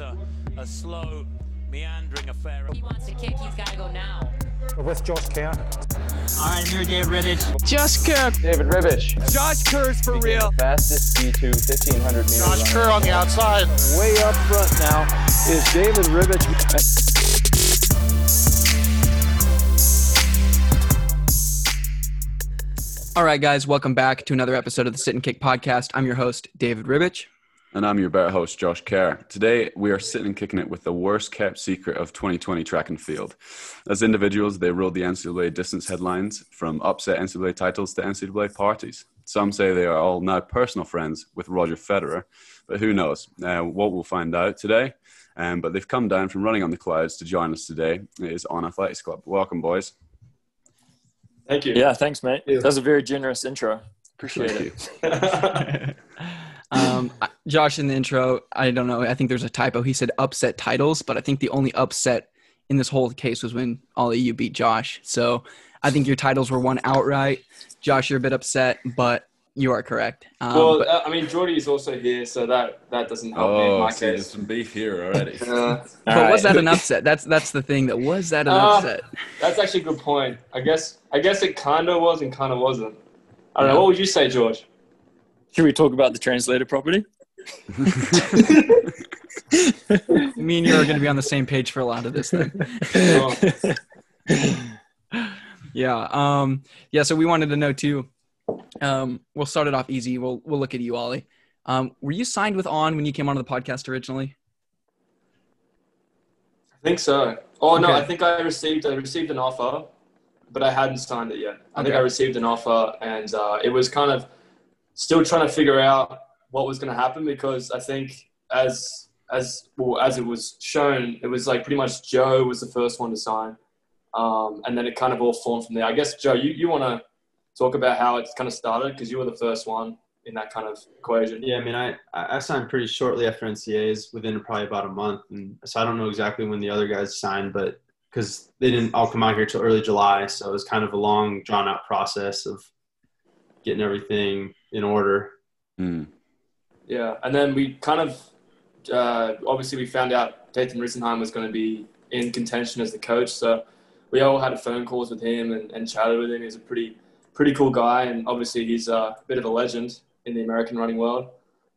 a, a slow, meandering affair. He wants to kick, he's got to go now. with Josh Kerr. All right, here, Dave Ribich. Josh Kerr. David Ribich. Josh Kerr's for real. Fastest D2 1500 meters. Josh Kerr on the outside. Way up front now is David Ribich. All right, guys, welcome back to another episode of the Sit and Kick podcast. I'm your host, David Ribich. And I'm your better host, Josh Kerr. Today, we are sitting and kicking it with the worst kept secret of 2020 track and field. As individuals, they ruled the NCAA distance headlines from upset NCAA titles to NCAA parties. Some say they are all now personal friends with Roger Federer, but who knows? Uh, what we'll find out today. Um, but they've come down from running on the clouds to join us today. It is On Athletics Club. Welcome, boys. Thank you. Yeah, thanks, mate. Yeah. That was a very generous intro. Appreciate Thank it. you. Um, Josh, in the intro, I don't know. I think there's a typo. He said upset titles, but I think the only upset in this whole case was when Ollie you beat Josh. So I think your titles were won outright. Josh, you're a bit upset, but you are correct. Um, well, but- uh, I mean, Geordie is also here, so that that doesn't help me in Oh, my see, there's some beef here already. Uh, but was that an upset? That's that's the thing. That was that an Uh, upset? that's actually a good point. I guess I guess it kind of was and kind of wasn't. I don't know. What would you say, George? Should we talk about the transitive property? Me and you are going to be on the same page for a lot of this thing. Oh, Yeah. Um, yeah. So we wanted to know too. Um, we'll start it off easy. We'll we'll look at you, Ollie. Um, were you signed with On when you came onto the podcast originally? I think so. Oh no, Okay. I think I received I received an offer, but I hadn't signed it yet. I think I received an offer, and uh, it was kind of still trying to figure out what was going to happen because I think as as well as it was shown, it was like pretty much Joe was the first one to sign, um, and then it kind of all formed from there. I guess Joe, you, you want to talk about how it kind of started because you were the first one in that kind of equation. Yeah, I mean, I, I signed pretty shortly after NCAAs, within probably about a month, and so I don't know exactly when the other guys signed, but because they didn't all come out here till early July, so it was kind of a long, drawn out process of getting everything in order. Hmm. Yeah, and then we kind of uh, obviously we found out Dathan Ritzenhein was going to be in contention as the coach, so we all had phone calls with him and, and chatted with him. He's a pretty pretty cool guy, and obviously he's a bit of a legend in the American running world.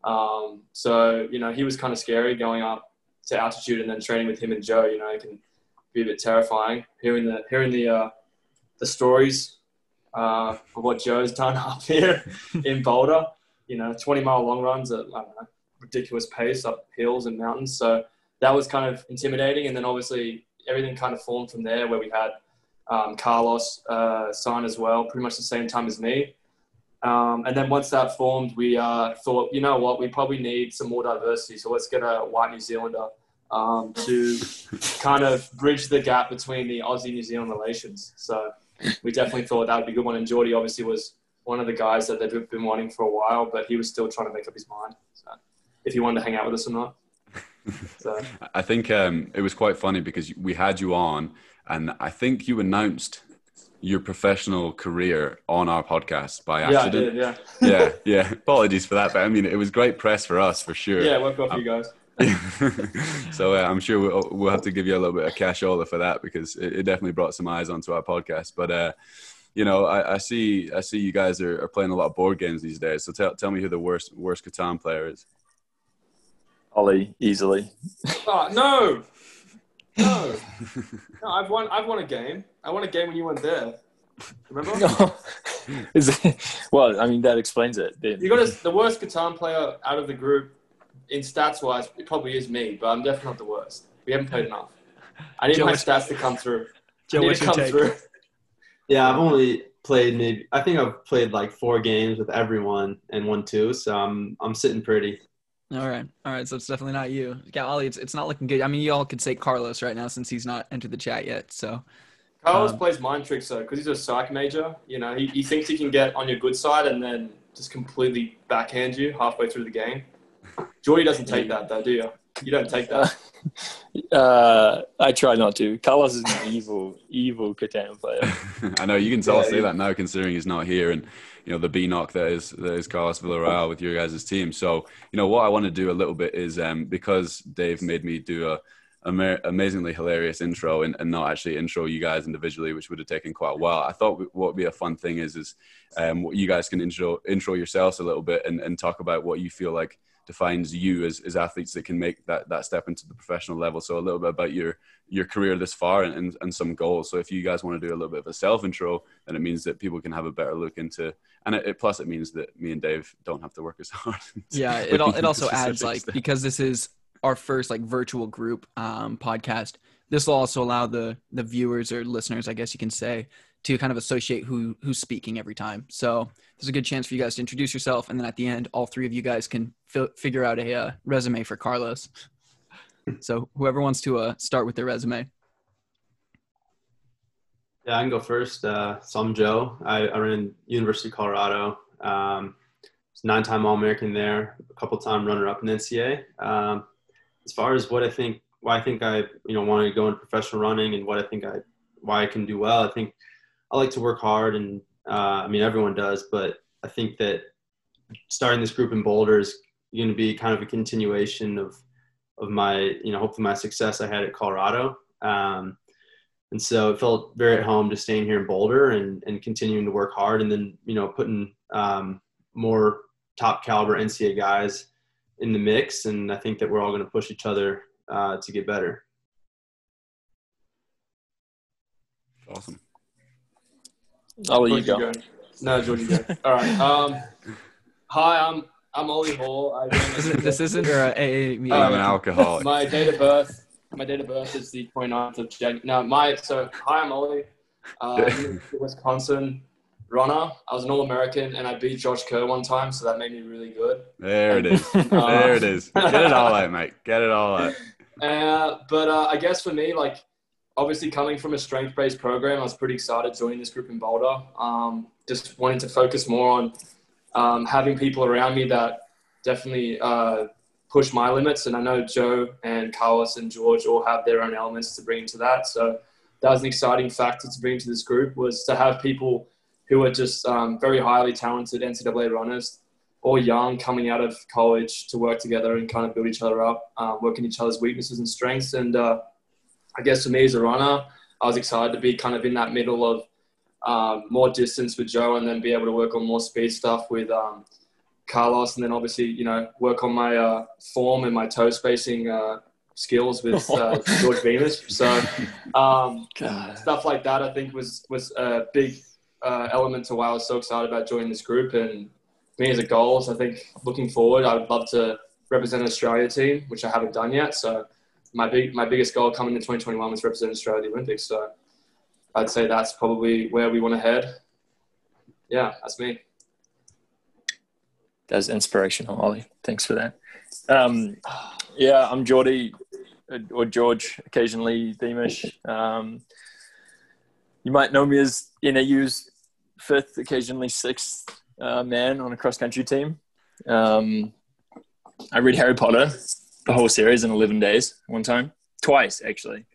Um, so you know he was kind of scary going up to altitude and then training with him and Joe. You know it can be a bit terrifying hearing the hearing the uh, the stories uh, of what Joe's done up here in Boulder you know, 20 mile long runs at I don't know, ridiculous pace up hills and mountains. So that was kind of intimidating. And then obviously everything kind of formed from there where we had um, Carlos uh, sign as well, pretty much the same time as me. Um, and then once that formed, we uh, thought, you know what, we probably need some more diversity. So let's get a white New Zealander um, to kind of bridge the gap between the Aussie New Zealand relations. So we definitely thought that would be a good one. And Geordie obviously was one of the guys that they've been wanting for a while, but he was still trying to make up his mind. So if he wanted to hang out with us or not. So I think um, it was quite funny because we had you on, and I think you announced your professional career on our podcast by yeah, I accident. did. Yeah. yeah, yeah. Apologies for that, but I mean, it was great press for us for sure. Yeah, worked well for you guys. so uh, I'm sure we'll, we'll have to give you a little bit of cashola for that because it, it definitely brought some eyes onto our podcast. But uh, you know, I, I see I see you guys are, are playing a lot of board games these days. So tell tell me who the worst worst Catan player is. Ollie, easily. Oh, no. No. No, I've won I've won a game. I won a game when you weren't there. Remember? No. Is it, well, I mean, that explains it. then. You got us the worst Catan player out of the group in stats wise, it probably is me, but I'm definitely not the worst. We haven't played enough. I need Joe, my stats to come through. Joe, I need what's to your come take? through. Yeah, I've only played maybe I think I've played like four games with everyone and won two, so I'm I'm sitting pretty. All right, all right. So it's definitely not you. Yeah, Ollie, it's it's not looking good. I mean, you all could say Carlos right now since he's not entered the chat yet. So Carlos Um, plays mind tricks though, because he's a psych major. You know, he, he thinks he can get on your good side and then just completely backhand you halfway through the game. Geordie doesn't take that though, do you? You don't take that. Uh, I try not to. Carlos is an evil, evil Catan player. I know you can tell Yeah, say he- that now, considering he's not here, and you know the B knock that is that is Carlos Villarreal with your guys' team. So you know what I want to do a little bit is um, because Dave made me do a ama- amazingly hilarious intro and, and not actually intro you guys individually, which would have taken quite a while. I thought what would be a fun thing is is um, what you guys can intro intro yourselves a little bit and, and talk about what you feel like defines you as, as athletes that can make that, that step into the professional level. So a little bit about your your career this far and, and, and some goals. So if you guys want to do a little bit of a self intro, then it means that people can have a better look into, and it, it plus it means that me and Dave don't have to work as hard. Yeah, it, it also adds like stuff. because this is our first like virtual group um, podcast. This will also allow the the viewers or listeners, I guess you can say, to kind of associate who who's speaking every time. So there's a good chance for you guys to introduce yourself, and then at the end, all three of you guys can fi- figure out a uh, resume for Carlos. so whoever wants to uh, start with their resume. Yeah, I can go first. Uh, so I'm Joe. I, I ran University of Colorado. Um, nine-time All-American there, a couple-time runner-up in NCAA. Um, as far as what I think, why I think I, you know, want to go into professional running and what I think I, why I can do well. I think I like to work hard, and uh, I mean everyone does, but I think that starting this group in Boulder is going to be kind of a continuation of of my, you know, hopefully my success I had at Colorado. Um, and so it felt very at home just staying here in Boulder and, and continuing to work hard and then, you know, putting um, more top caliber NCAA guys in the mix. And I think that we're all going to push each other uh, to get better. awesome. I'll let you George, go. go. No, George, you go. All right. Um, hi, I'm I'm Ollie Hoare. I This, is- this isn't your uh, AA meeting. I'm an alcoholic. My date of birth. My date of birth is the 29th of January. No, my so hi, I'm Ollie. Uh, Wisconsin runner. I was an All-American, and I beat Josh Kerr one time, so that made me really good. There it is. There it is. Get it all out, mate. Get it all out. Uh, but uh, I guess for me, like obviously coming from a strength-based program, I was pretty excited joining this group in Boulder. Um, just wanting to focus more on um, having people around me that definitely uh, push my limits. And I know Joe and Carlos and George all have their own elements to bring to that. So that was an exciting factor to bring to this group was to have people who are just um, very highly talented NCAA runners or young coming out of college to work together and kind of build each other up, uh, working each other's weaknesses and strengths. And uh, I guess for me as a runner, I was excited to be kind of in that middle of um, more distance with Joe and then be able to work on more speed stuff with um, Carlos and then obviously, you know, work on my uh, form and my toe spacing uh, skills with uh, George Beamish. So um, stuff like that, I think was, was a big uh, element to why I was so excited about joining this group. And me as a goals, I think looking forward, I would love to represent an Australia team, which I haven't done yet. So my big my biggest goal coming to 2021 was represent Australia at the Olympics. So I'd say that's probably where we want to head. Yeah, that's me. That's inspirational, Ollie. Thanks for that. Um, yeah, I'm Geordie uh, or George, occasionally Beamish. Um, you might know me as NAU's fifth, occasionally sixth uh, man on a cross country team. Um, I read Harry Potter, the whole series in 11 days, one time, twice actually.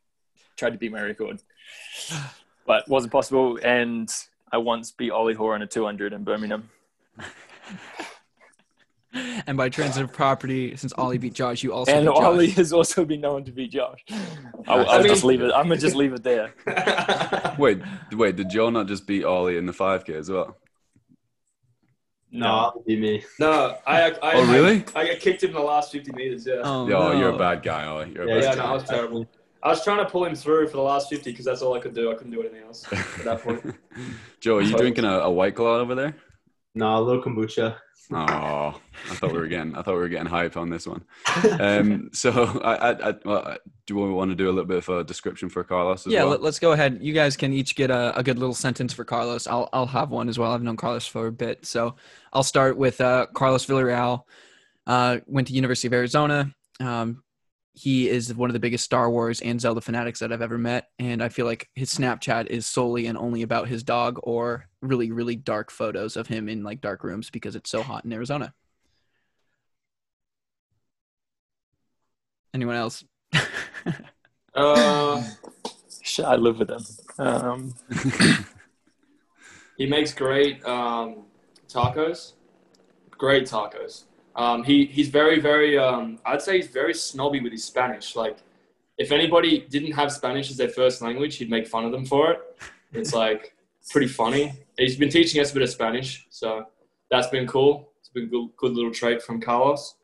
Tried to beat my record, but wasn't possible. And I once beat Ollie Hoare in a 200 in Birmingham. And by transitive property, since Ollie beat Josh, you also and beat Josh. Ollie has also been known to beat Josh. I'll, I'll I mean- just leave it. I'm gonna just leave it there. Wait, wait. Did Joe not just beat Ollie in the 5K as well? No, it'd be me. No, I, I, Oh, really? I, I got kicked him in the last 50 meters. Yeah. Oh, Yo, no. you're a bad guy, Ollie. You're a Yeah, bad yeah, guy. no, I was terrible. I was trying to pull him through for the last 50 because that's all I could do. I couldn't do anything else at that point. Joe, are you Sorry. drinking a, a white claw over there? No, a little kombucha. Oh, I thought we were getting, I thought we were getting hype on this one. Um, so, I, I, I, well, I- do we want to do a little bit of a description for Carlos as well. yeah, well? let, us go ahead. You guys can each get a, a good little sentence for Carlos. I'll I'll have one as well. I've known Carlos for a bit, so I'll start with uh, Carlos Villarreal. Uh, went to University of Arizona. Um, he is one of the biggest Star Wars and Zelda fanatics that I've ever met, and I feel like his Snapchat is solely and only about his dog or really really dark photos of him in like dark rooms because it's so hot in Arizona. Anyone else? Uh, Shit, I live with him. Um, he makes great um, tacos. Great tacos. Um, he he's very very. Um, I'd say he's very snobby with his Spanish. Like, if anybody didn't have Spanish as their first language, he'd make fun of them for it. It's like pretty funny. He's been teaching us a bit of Spanish, so that's been cool. It's been a good, good little trait from Carlos.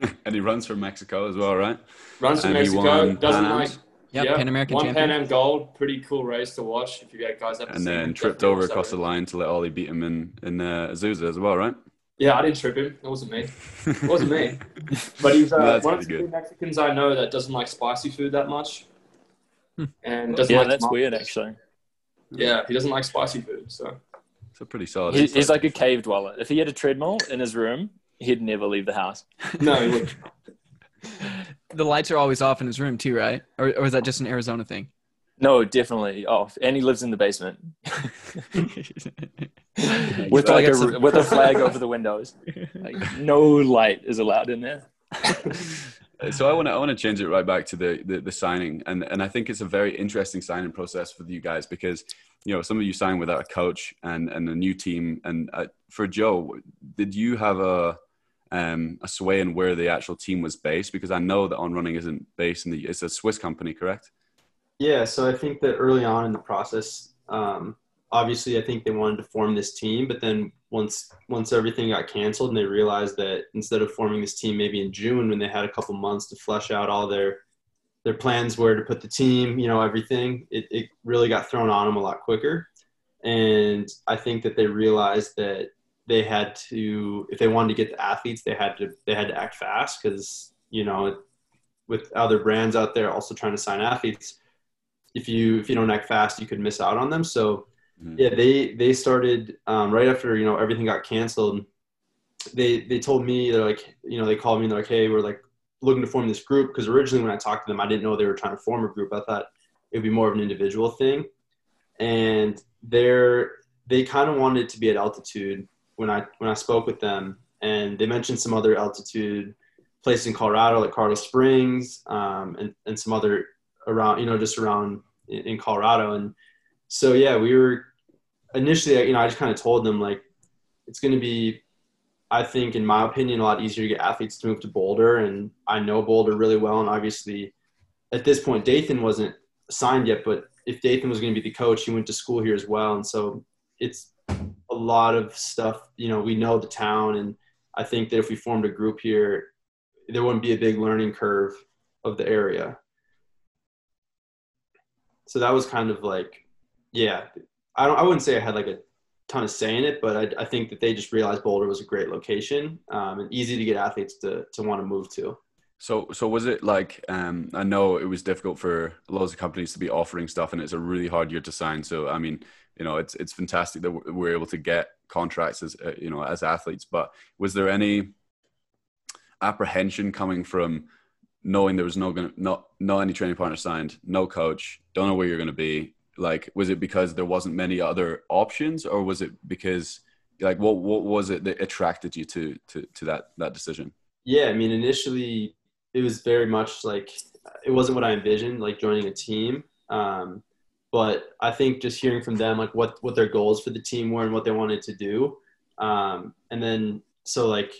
and he runs for Mexico as well, right? Runs for And he Mexico. won Doesn't like Ams. Yep, yeah, Pan American one champion. Pan Am gold. Pretty cool race to watch if you get guys ever and then tripped over across the line to let Ollie beat him in in uh, Azusa as well, right? Yeah, I didn't trip him. It wasn't me. It wasn't me. But he's uh, That's one of pretty the few. Mexicans I know that doesn't like spicy food that much. Hmm. And doesn't yeah, like that's tomatoes. weird, actually. Yeah, he doesn't like spicy food. So It's a pretty solid. He, he's like a cave dweller. If he had a treadmill in his room, he'd never leave the house. no, he wouldn't. The lights are always off in his room too, right? Or, or is that just an Arizona thing? No, definitely off. And he lives in the basement with like a, with a flag over the windows. Like no light is allowed in there. So I want to I want to change it right back to the, the the signing, and and I think it's a very interesting signing process for you guys because you know some of you sign without a coach and and a new team, and uh, for Joe, did you have a um, a sway in where the actual team was based? Because I know that On Running isn't based in the it's a Swiss company, correct? Yeah, so I think that early on in the process, um, obviously, I think they wanted to form this team, but then once once everything got canceled and they realized that instead of forming this team maybe in June when they had a couple months to flesh out all their their plans where to put the team, you know, everything, it, it really got thrown on them a lot quicker. And I think that they realized that they had to, if they wanted to get the athletes, they had to they had to act fast because you know, with other brands out there also trying to sign athletes, if you if you don't act fast, you could miss out on them. So Mhm. yeah, they they started um, right after you know everything got canceled. They they told me they're like you know they called me and they're like hey we're like looking to form this group because originally when I talked to them I didn't know they were trying to form a group. I thought it would be more of an individual thing, and they're they kind of wanted to be at altitude when I when I spoke with them and they mentioned some other altitude places in Colorado like Colorado Springs um, and and some other around you know just around in, Colorado. And so yeah we were initially you know I just kind of told them like it's going to be I think in my opinion a lot easier to get athletes to move to Boulder. And I know Boulder really well. And obviously at this point Dathan wasn't signed yet. But if Dathan was going to be the coach he went to school here as well. And so it's a lot of stuff you know we know the town. And I think that if we formed a group here there wouldn't be a big learning curve of the area so that was kind of like yeah i don't i wouldn't say i had like a ton of say in it but i, I think that they just realized boulder was a great location um, and easy to get athletes to, to want to move to So, so was it like? Um, I know it was difficult for loads of companies to be offering stuff, and it's a really hard year to sign. So, I mean, you know, it's it's fantastic that we're able to get contracts as uh, you know as athletes. But was there any apprehension coming from knowing there was no gonna not no any training partner signed, no coach, don't know where you're going to be? Like, was it because there wasn't many other options, or was it because like what what was it that attracted you to to to that that decision? yeah i mean initially it was very much like it wasn't what i envisioned like joining a team um, but i think just hearing from them like what what their goals for the team were and what they wanted to do um, and then so like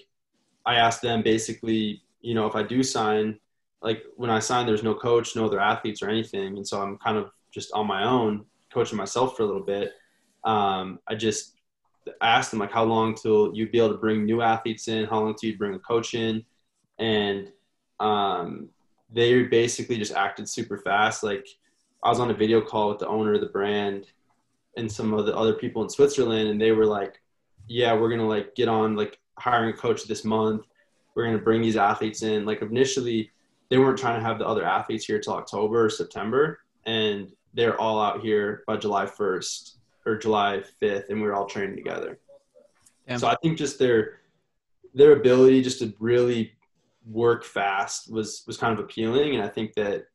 i asked them basically you know if i do sign like when i sign there's no coach no other athletes or anything. And so i'm kind of just on my own coaching myself for a little bit. Um, i just asked them like how long till you'd be able to bring new athletes in? How long till you'd bring a coach in? And um, they basically just acted super fast. Like i was on a video call with the owner of the brand and some of the other people in switzerland and they were like yeah we're gonna like get on like hiring a coach this month. We're gonna bring these athletes in. Like initially they weren't trying to have the other athletes here till october or september and they're all out here by july 1st or july 5th and we are all training together. Damn. so i think just their their ability just to really work fast was was kind of appealing and i think that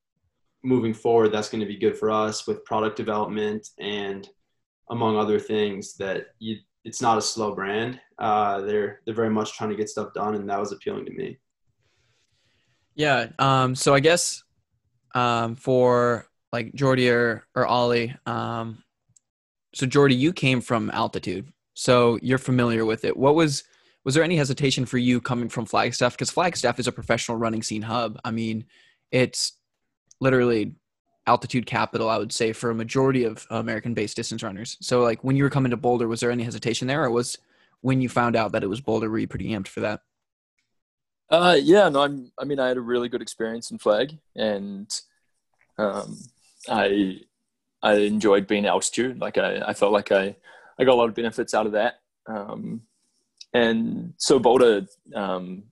moving forward that's going to be good for us with product development and among other things that you it's not a slow brand. Uh, they're they're very much trying to get stuff done and that was appealing to me Yeah. Um, so I guess um, for like Geordie or, or Ollie, um, so Geordie, you came from altitude, so you're familiar with it. What was was there any hesitation for you coming from Flagstaff? Because Flagstaff is a professional running scene hub. I mean, it's literally altitude capital, I would say, for a majority of American-based distance runners. So, like when you were coming to Boulder, was there any hesitation there, or was when you found out that it was Boulder, were you pretty amped for that? Uh, yeah, no, I'm, I mean, I had a really good experience in flag, and um, I I enjoyed being altitude. Like I, I felt like I, I got a lot of benefits out of that. Um, and so Boulder, um,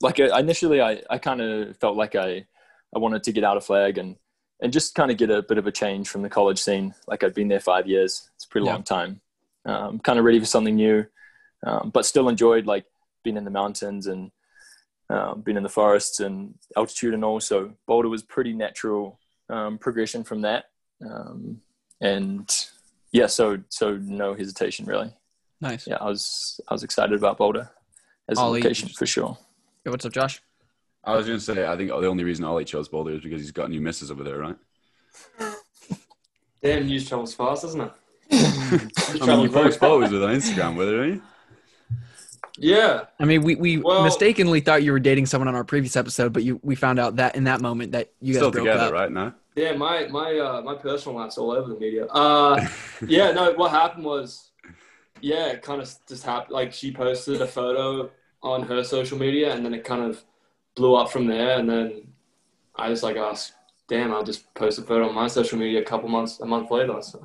like I, initially, I, I kind of felt like I, I wanted to get out of flag and, and just kind of get a bit of a change from the college scene. Like I'd been there five years. It's a pretty Yeah. long time. Um, kind of ready for something new, um, but still enjoyed like being in the mountains and um, being in the forests and altitude and all. So Boulder was pretty natural um, progression from that. Um, and yeah, so so no hesitation really. Nice. Yeah, I was I was excited about Boulder as a location for sure. Yeah, what's up, Josh? I was going to say, I think the only reason Ollie chose Boulder is because he's got new misses over there, right? Damn, news travels fast, doesn't it? I mean, you post photos with on Instagram with her, eh? Yeah. I mean, we, we Well- mistakenly thought you were dating someone on our previous episode, but you we found out that in that moment that you guys Still broke together, up. right now? Yeah, my my uh, my personal life's all over the media. Uh, yeah, no, what happened was, yeah, it kind of just happened. Like she posted a photo on her social media, and then it kind of blew up from there. And then I just like asked, damn, I'll just post a photo on my social media a couple months, a month later. So.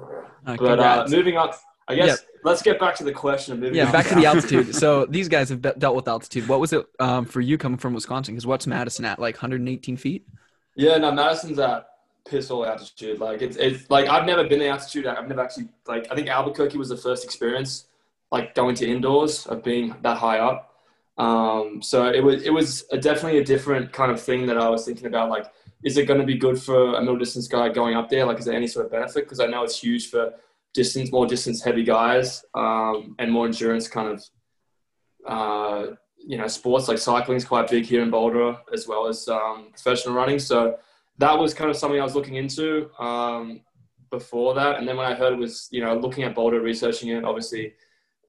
Uh, But uh, moving up, I guess Yeah. Let's get back to the question. Of yeah, back to the altitude. So these guys have be- dealt with altitude. What was it um, for you coming from Wisconsin? Because what's Madison at? Like 118 feet? Yeah, no, Madison's at piss all altitude. Like it's it's like I've never been at altitude. I've never actually like I think Albuquerque was the first experience like going to indoors of being that high up. Um, so it was it was a, definitely a different kind of thing that I was thinking about. Like, is it going to be good for a middle distance guy going up there? Like, is there any sort of benefit? Because I know it's huge for distance, more distance heavy guys, um, and more endurance kind of. Uh, you know, sports like cycling is quite big here in Boulder, as well as um, professional running. So that was kind of something I was looking into um, before that. And then when I heard it was, you know, looking at Boulder, researching it, obviously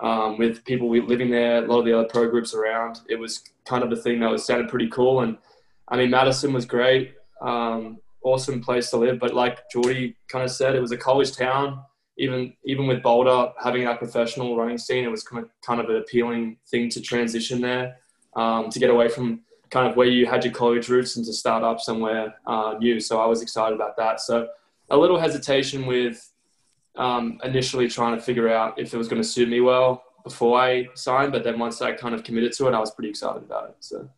um, with people living there, a lot of the other pro groups around, it was kind of the thing that was sounded pretty cool. And I mean, Madison was great, um, awesome place to live. But like Geordie kind of said, it was a college town. Even even with Boulder having that professional running scene, it was kind of kind of an appealing thing to transition there, um, to get away from kind of where you had your college roots and to start up somewhere uh, new. So I was excited about that. So a little hesitation with um, initially trying to figure out if it was going to suit me well before I signed, but then once I kind of committed to it, I was pretty excited about it. So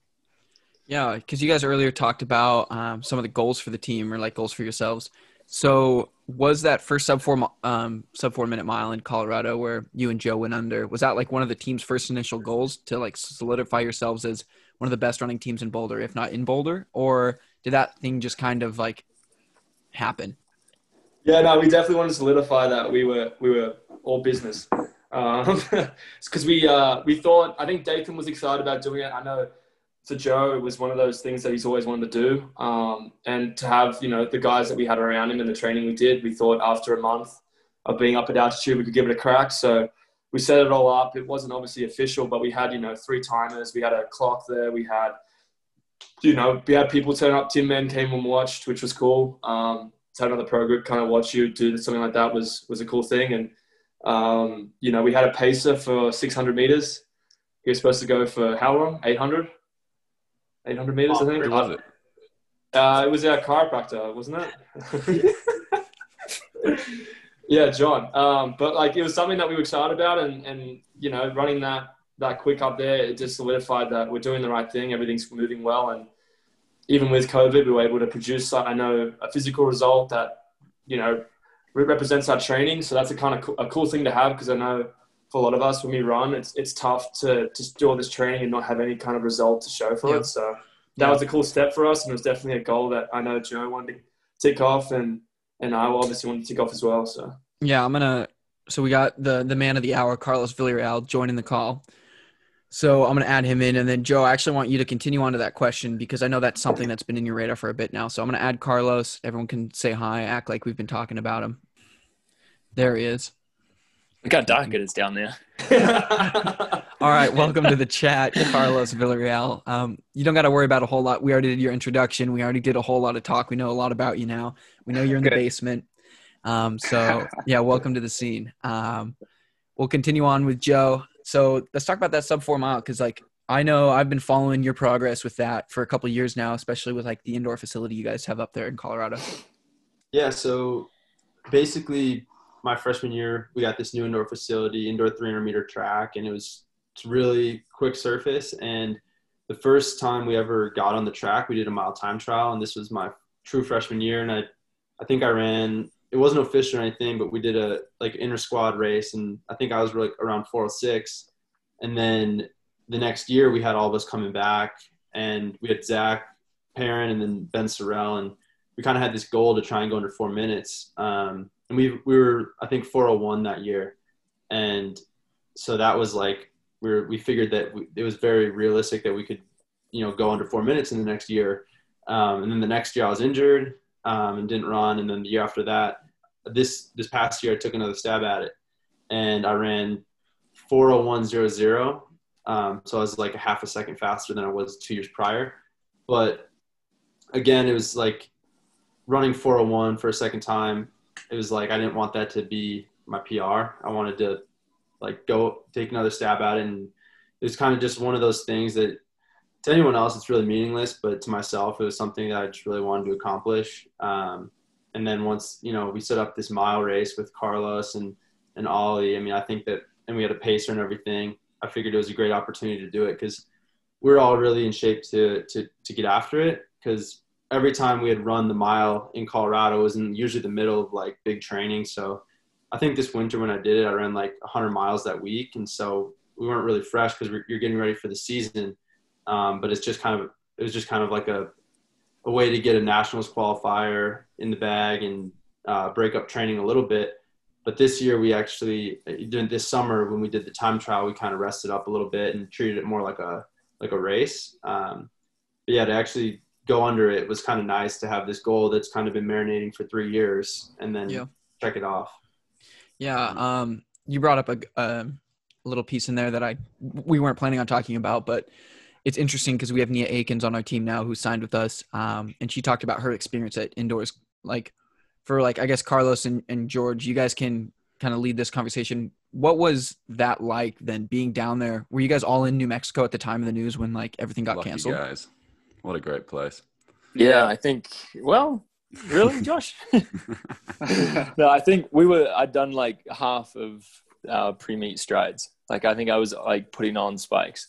Yeah, because you guys earlier talked about um, some of the goals for the team or like goals for yourselves. So was that first sub four um, sub four minute mile in Colorado where you and Joe went under? Was that like one of the team's first initial goals to like solidify yourselves as one of the best running teams in Boulder, if not in Boulder, or did that thing just kind of like happen? Yeah, no, we definitely wanted to solidify that we were we were all business. Um, because we uh, we thought I think Dathan was excited about doing it. I know for Joe it was one of those things that he's always wanted to do. Um, and to have you know the guys that we had around him and the training we did, we thought after a month of being up at altitude we could give it a crack. So we set it all up. It wasn't obviously official, but we had you know three timers. We had a clock there. We had you know we had people turn up. Tinman came and watched, which was cool. Um, to have another pro group kind of watch you do something like that was was a cool thing. And um, you know, we had a pacer for 600 meters. He was supposed to go for how long? 800. 800 meters, I think. Was it? Uh, it was our chiropractor, wasn't it? yeah, John. Um, but like, it was something that we were excited about, and and you know, running that that quick up there, it just solidified that we're doing the right thing. Everything's moving well, and even with COVID, we were able to produce, I know, a physical result that you know represents our training. So that's a kind of co- a cool thing to have because I know for a lot of us when we run, it's it's tough to just do all this training and not have any kind of result to show for Yeah. it. So that was a cool step for us, and it was definitely a goal that I know Joe wanted to tick off, and and I obviously wanted to tick off as well. So Yeah, I'm gonna. So we got the the man of the hour, Carlos Villarreal, joining the call. So I'm going to add him in. And then, Joe, I actually want you to continue on to that question because I know that's something that's been in your radar for a bit now. So I'm going to add Carlos. Everyone can say hi, act like we've been talking about him. There he is. Look how dark it is down there. All right, welcome to the chat, Carlos Villarreal. Um, you don't got to worry about a whole lot. We already did your introduction. We already did a whole lot of talk. We know a lot about you now. We know you're in the basement. Um, so yeah, welcome to the scene. Um, we'll continue on with Joe. So let's talk about that sub four mile because like I know I've been following your progress with that for a couple of years now, especially with like the indoor facility you guys have up there in Colorado. Yeah, so basically, my freshman year, we got this new indoor facility, indoor 300 meter track, and it was really quick surface. And the first time we ever got on the track, we did a mile time trial, and this was my true freshman year. And I, I think I ran. It wasn't official or anything, but we did a like inter squad race, and I think I was like around 406. And then the next year, we had all of us coming back, and we had Zach Perrin and then Ben Saarel, and we kind of had this goal to try and go under four minutes. Um, and we we were I think 401 that year, and so that was like we were, we figured that we, it was very realistic that we could you know go under four minutes in the next year. Um, and then the next year I was injured um, and didn't run, and then the year after that, this this past year I took another stab at it, and I ran 401.00. Um, so I was like a half a second faster than I was two years prior, but again it was like running 401 for a second time it was like i didn't want that to be my pr i wanted to like go take another stab at it. And it was kind of just one of those things that to anyone else it's really meaningless but to myself it was something that i just really wanted to accomplish. Um, and then once you know we set up this mile race with carlos and and ollie i mean i think that and we had a pacer and everything i figured it was a great opportunity to do it because we're all really in shape to to to get after it because every time we had run the mile in Colorado was in usually the middle of like big training. So I think this winter when I did it, I ran like 100 miles that week, and so we weren't really fresh because you're getting ready for the season. Um, but it's just kind of it was just kind of like a a way to get a nationals qualifier in the bag and uh, break up training a little bit. But this year we actually during this summer when we did the time trial, we kind of rested up a little bit and treated it more like a like a race. Um, but yeah, to actually go under it was kind of nice to have this goal that's kind of been marinating for three years and then Yeah. check it off. Yeah, um, you brought up a, a little piece in there that I we weren't planning on talking about, but it's interesting because we have Nia Akins on our team now who signed with us, um, and she talked about her experience at indoors. Like for like I guess Carlos and, and George, you guys can kind of lead this conversation. What was that like then being down there? Were you guys all in New Mexico at the time of the news when like everything got Lucky canceled? guys. What a great place. Yeah, I think. Well, really, Josh? no, I think we were. I'd done like half of our pre-meet strides. Like I think I was like putting on spikes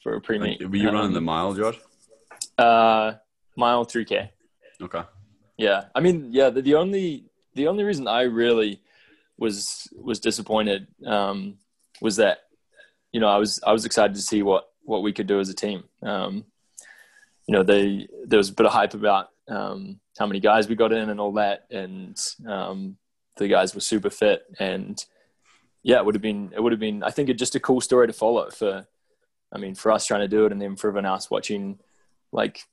for a pre-meet. Were you running the Um, mile, Josh? Uh, mile three k. Okay. Yeah, I mean, yeah. The, the only the only reason I really was was disappointed um, was that you know I was I was excited to see what what we could do as a team. Um, you know, they there was a bit of hype about um, how many guys we got in and all that, and um, the guys were super fit, and yeah, it would have been it would have been I think it just a cool story to follow for. I mean, for us trying to do it, and then for everyone else watching, like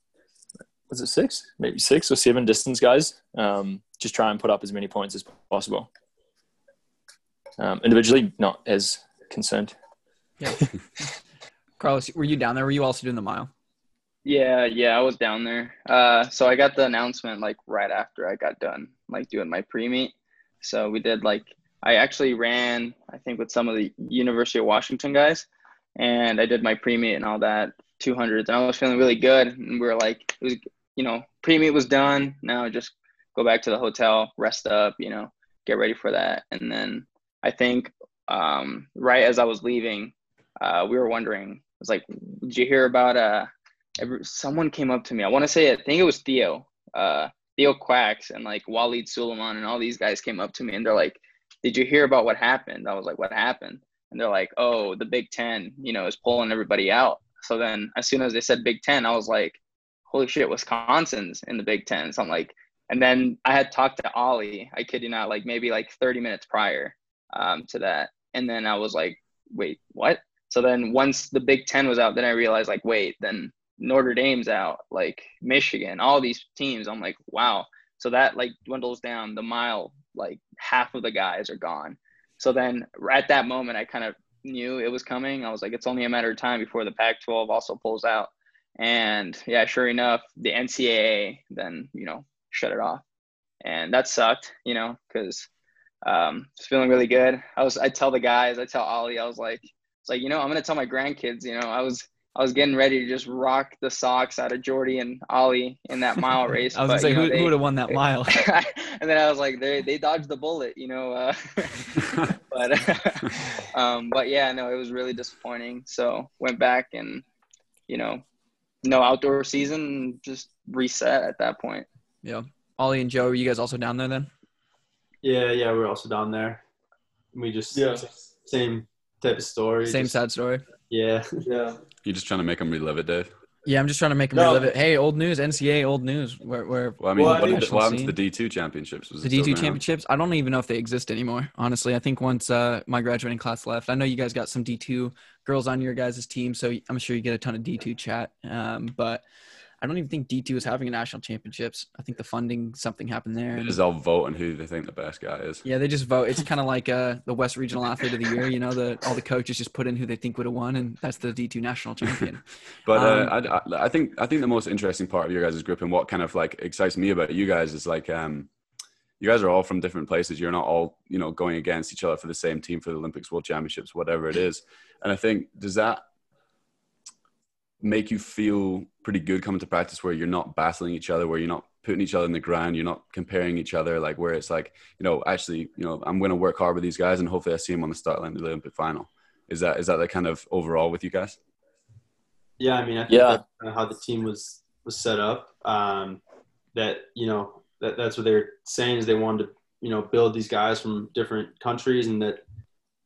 was it six, maybe six or seven distance guys. Um, just try and put up as many points as possible. Um, individually, not as concerned. Yeah. Carlos, were you down there? Were you also doing the mile? Yeah, yeah, I was down there. Uh, so I got the announcement like right after I got done, like doing my pre-meet. So we did like I actually ran, I think, with some of the University of Washington guys, and I did my pre-meet and all that 200s, and I was feeling really good. And we were like, it was, you know, pre-meet was done. Now just go back to the hotel, rest up, you know, get ready for that. And then I think um, right as I was leaving, uh, we were wondering, I was like, did you hear about uh? Every, someone came up to me. I want to say, I think it was Theo, uh, Theo Quax and like Waleed Suliman and all these guys came up to me and they're like, did you hear about what happened? I was like, what happened? And they're like, oh, the Big Ten, you know, is pulling everybody out. So then as soon as they said Big Ten, I was like, holy shit, Wisconsin's in the Big Ten. So I'm like, and then I had talked to Ollie, I kid you not, like maybe like 30 minutes prior um, to that. And then I was like, wait, what? So then once the Big Ten was out, then I realized like, wait, then Notre Dame's out, like Michigan, all these teams. I'm like, wow. So that like dwindles down the mile, like half of the guys are gone. So then at that moment, I kind of knew it was coming. I was like, it's only a matter of time before the Pac 12 also pulls out. And yeah, sure enough, the NCAA then, you know, shut it off. And that sucked, you know, because um, was feeling really good. I was, I tell the guys, I tell Ollie, I was like, it's like, you know, I'm going to tell my grandkids, you know, I was, I was getting ready to just rock the socks out of Geordie and Ollie in that mile race. I was but, gonna say you know, who, who would have won that mile? and then I was like, they they dodged the bullet, you know. Uh, but um, but yeah, no, it was really disappointing. So went back and you know, no outdoor season, just reset at that point. yeah. Ollie and Joe, are you guys also down there then? Yeah, yeah, we're also down there. We just Yeah. same type of story. Same just- sad story. Yeah. Yeah. You're just trying to make them relive it, Dave. Yeah, I'm just trying to make them No. relive it. Hey, old news, NCAA old news. Where where Well, I mean, Well, I what, mean- what happened to the D2 championships? Was the D2 championships? I don't even know if they exist anymore. Honestly, I think once uh, my graduating class left, I know you guys got some D2 girls on your guys' team, so I'm sure you get a ton of D2 chat. Um, but I don't even think D2 is having a national championships. I think the funding something happened there. They just all vote on who they think the best guy is. Yeah, they just vote. It's kind of like uh, the West Regional Athlete of the Year. You know, the all the coaches just put in who they think would have won, and that's the D two national champion. But uh, Um, I, I, I think I think the most interesting part of your guys' group and what kind of like excites me about you guys is like um, you guys are all from different places. You're not all you know going against each other for the same team for the Olympics, World Championships, whatever it is. And I think does that make you feel pretty good coming to practice where you're not battling each other, where you're not putting each other in the ground, you're not comparing each other, like where it's like you know actually you know I'm going to work hard with these guys and hopefully I see them on the start line of the Olympic final. Is that is that the kind of overall with you guys? Yeah, I mean, I think Yeah. that's kinda how the team was was set up. Um, that you know that that's what they're saying is they wanted to you know build these guys from different countries and that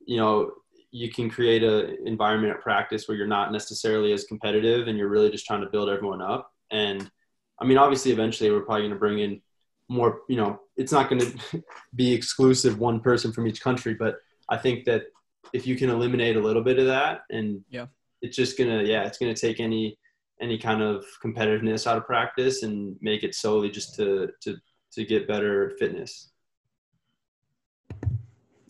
you know you can create a environment at practice where you're not necessarily as competitive and you're really just trying to build everyone up. And I mean, obviously, eventually we're probably going to bring in more. You know, it's not going to be exclusive one person from each country, but I think that if you can eliminate a little bit of that and Yeah. it's just gonna yeah it's gonna take any any kind of competitiveness out of practice and make it solely just to to to get better fitness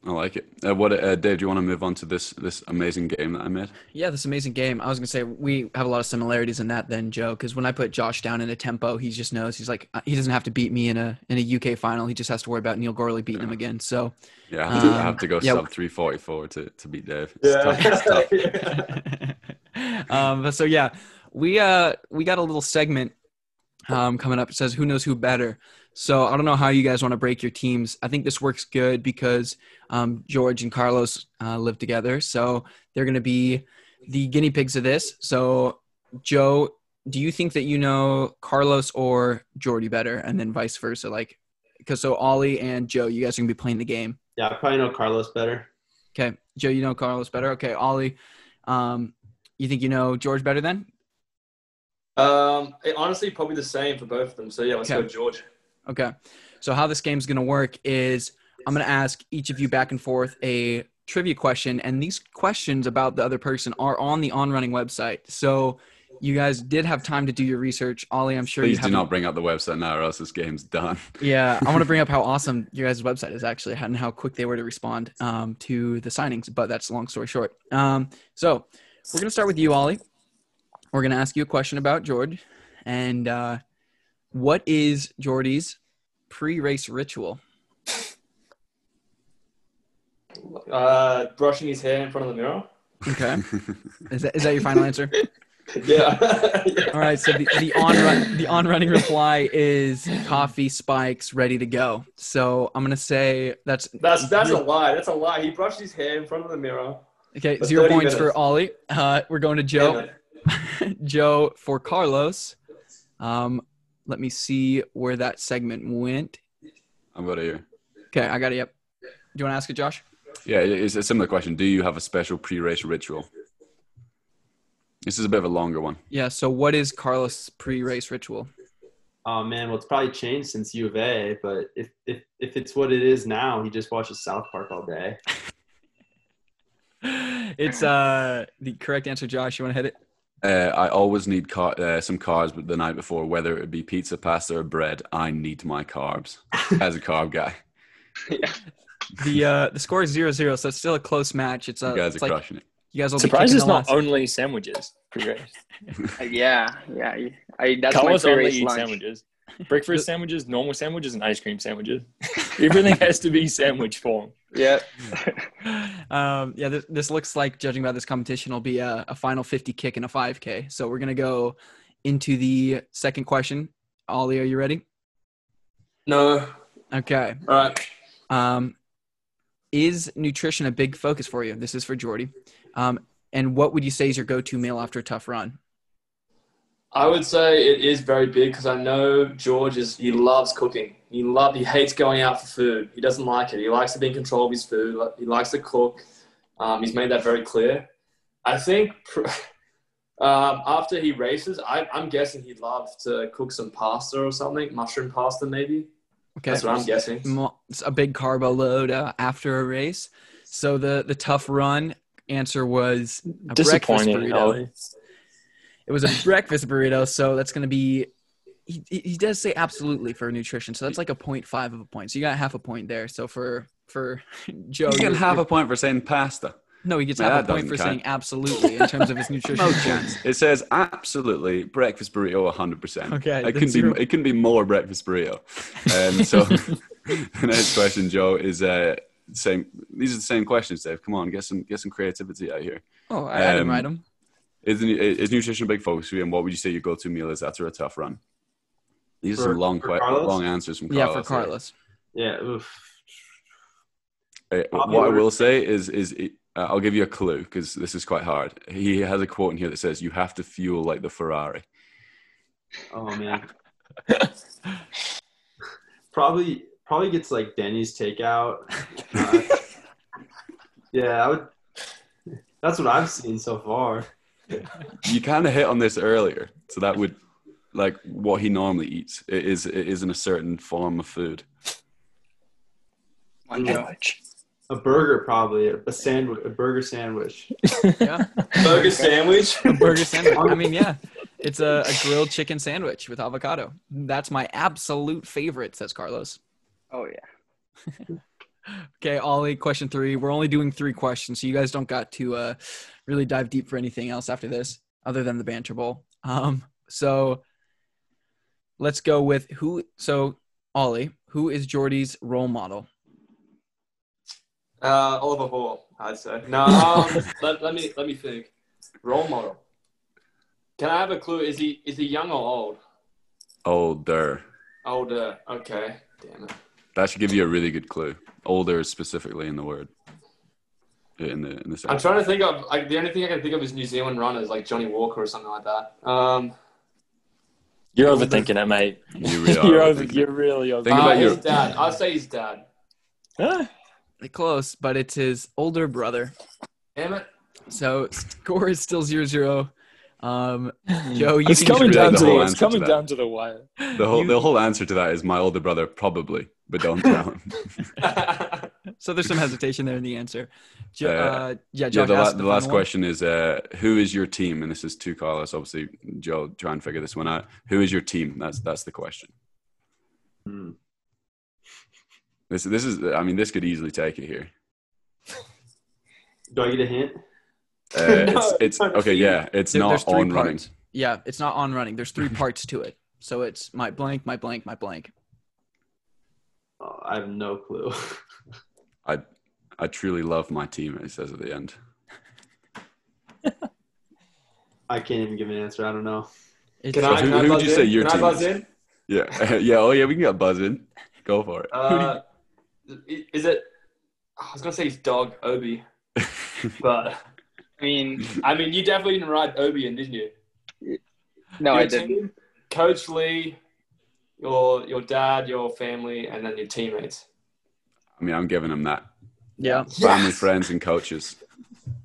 I like it. Uh, what, uh, Dave? Do you want to move on to this this amazing game that I made? yeah, this amazing game. I was gonna say we have a lot of similarities in that then, Joe. Because when I put Josh down in a tempo, he just knows he's like uh, he doesn't have to beat me in a in a UK final. He just has to worry about Neil Gourley beating him again. So Yeah, I have to, I Um, have to go yeah. sub three forty four to to beat Dave. It's tough. It's tough. um, but so yeah, we uh we got a little segment um, coming up. It says who knows who better. So I don't know how you guys want to break your teams. I think this works good because um, George and Carlos uh, live together, so they're going to be the guinea pigs of this. So Joe, do you think that you know Carlos or Geordie better, and then vice versa? Like, because so Ollie and Joe, you guys are going to be playing the game. yeah i probably know carlos better Okay, Joe, you know Carlos better. Okay, Ollie, um, you think you know George better then? Um, it, honestly, probably the same for both of them. So yeah, let's Okay. go, George. Okay. So how this game's going to work is I'm going to ask each of you back and forth a trivia question and these questions about the other person are on the on running website. So you guys did have time to do your research. Ollie, I'm sure Please you do not bring up the website now, or else this game's done. Yeah, I want to bring up how awesome your guys' website is actually and how quick they were to respond um, to the signings, but that's a long story short. Um, so we're going to start with you, Ollie. We're going to ask you a question about George. And uh, what is Geordie's pre race ritual? Uh, brushing his hair in front of the mirror. Okay. Is that, is that your final answer? Yeah. All right. So the, the on run, the on running reply is coffee spikes ready to go. So I'm gonna say that's That's that's a lie. That's a lie. He brushed his hair in front of the mirror. okay. Zero 30 points for. Ollie. Uh, we're going to Joe. Joe for Carlos. Um, let me see where that segment went. I'm got it here. Okay, I got it. Yep. Do you want to ask it, Josh? Yeah, it's a similar question. Do you have a special pre-race ritual? This is a bit of a longer one. Yeah. So, what is Carlos' pre-race ritual? oh man well it's probably changed since u of a but if if, if it's what it is now he just watches south park all day it's uh the correct answer, Josh. You want to hit it? Uh, I always need car- uh, some carbs the night before, whether it be pizza, pasta, or bread. I need my carbs as a carb guy. The uh the score is zero zero, so it's still a close match. It's uh, You guys it's are like crushing it. you guys will Surprised it's not only sandwiches. Pretty great. yeah, yeah. I that's Carlos my only favorite eats lunch. sandwiches. Breakfast sandwiches, normal sandwiches, and ice cream sandwiches. Everything has to be sandwich form. Yeah. um, yeah, this, this looks like, judging by this competition, will be a, a final 50 kick and a 5K. So we're going to go into the second question. Ollie, are you ready? No. Okay. All right. Um, is nutrition a big focus for you? This is for Geordie. Um, and what would you say is your go to meal after a tough run? I would say it is very big because I know Geordie is he loves cooking. He love he hates going out for food. He doesn't like it. He likes to be in control of his food. He likes to cook. Um, he's made that very clear. I think um, after he races, I, I'm guessing he'd love to cook some pasta or something, mushroom pasta maybe. Okay. That's what I'm guessing. It's a big carbo load uh, after a race. So the the tough run answer was a breakfast Disappointing, burrito. Ollie. It was a breakfast burrito, so that's going to be. He, he does say absolutely for nutrition, so that's like a 0.5 of a point. So you got half a point there. So for for Joe, You get half a point for saying pasta. no, he gets Nah, half a point for saying absolutely in terms of his nutrition. No chance. It says absolutely breakfast burrito, hundred percent. Okay, it couldn't be. It couldn't be more breakfast burrito. Um, so the next question, Joe, is uh, same. These are the same questions, Dave. Come on, get some get some creativity out here. Oh, I, I didn't Um, write him. Is, is nutrition a big focus for you? And what would you say your go-to meal is after a tough run? These are For- some long, for que- Carlos? long answers from Carlos. Yeah, for Carlos. Yeah. Oof. What I will say is, is uh, I'll give you a clue because this is quite hard. He has a quote in here that says, "You have to fuel like the Ferrari." Oh man. probably probably gets like Denny's takeout. Uh, yeah, I would. That's what I've seen so far. You kind of hit on this earlier, so that would like what he normally eats. It is it is in a certain form of food. Come on, A burger, probably a sandwich, a burger sandwich. Yeah, Burger sandwich. a burger sandwich. I mean, yeah, it's a, a grilled chicken sandwich with avocado. That's my absolute favorite, says Carlos. Oh yeah. Okay, Ollie, question three. We're only doing three questions, so you guys don't got to uh, really dive deep for anything else after this, other than the banter bowl. Um, so let's go with who. So Ollie, who is Geordie's role model? Uh, Oliver Hoare, I'd say. No, um, let, let me let me think. Role model. Can I have a clue? Is he is he young or old? Older. Older. Okay. Damn it. That should give you a really good clue. Older specifically in the word. In the in the I'm trying to think of like the only thing I can think of is New Zealand runners like Johnny Walker or something like that. Um, You're overthinking it, mate. You really are you're, over, you're really overthinking Think uh, about his your- dad. I'll say his dad. Huh? Close, but it's his older brother. Damn it. So score is still zero zero. Um, Joe, you It's can coming just read down the to whole the, it's answer to coming down to the wire. The whole the whole answer to that is my older brother probably, but don't tell him. So there's some hesitation there in the answer. Jo- Uh, uh, yeah, yeah, the, la- the the last one. question is uh, who is your team? And this is to Carlos. Obviously, Joe, try and figure this one out. Who is your team? That's that's the question. Hmm. This this is. I mean, this could easily take it here. Do I get a hint? Uh, No, it's it's okay. Yeah, it's There- not there's three on running. Yeah, it's not on running. There's three parts to it. So it's my blank, my blank, my blank. Oh, I have no clue. I I truly love my team. It says at the end. I can't even give an answer. I don't know. It's, Can So I, who- can I who would you in? say your can team I buzz is? in? Yeah, yeah. Oh yeah, we can get buzz in. Go for it. Uh, is it? I was gonna say his dog Obi, but I mean, I mean you definitely didn't ride Obi in, didn't you? no, Your I didn't. team, Coach Lee, your your dad, your family, and then your teammates. I mean, I'm giving him that. yeah. Family, Yes! friends, and coaches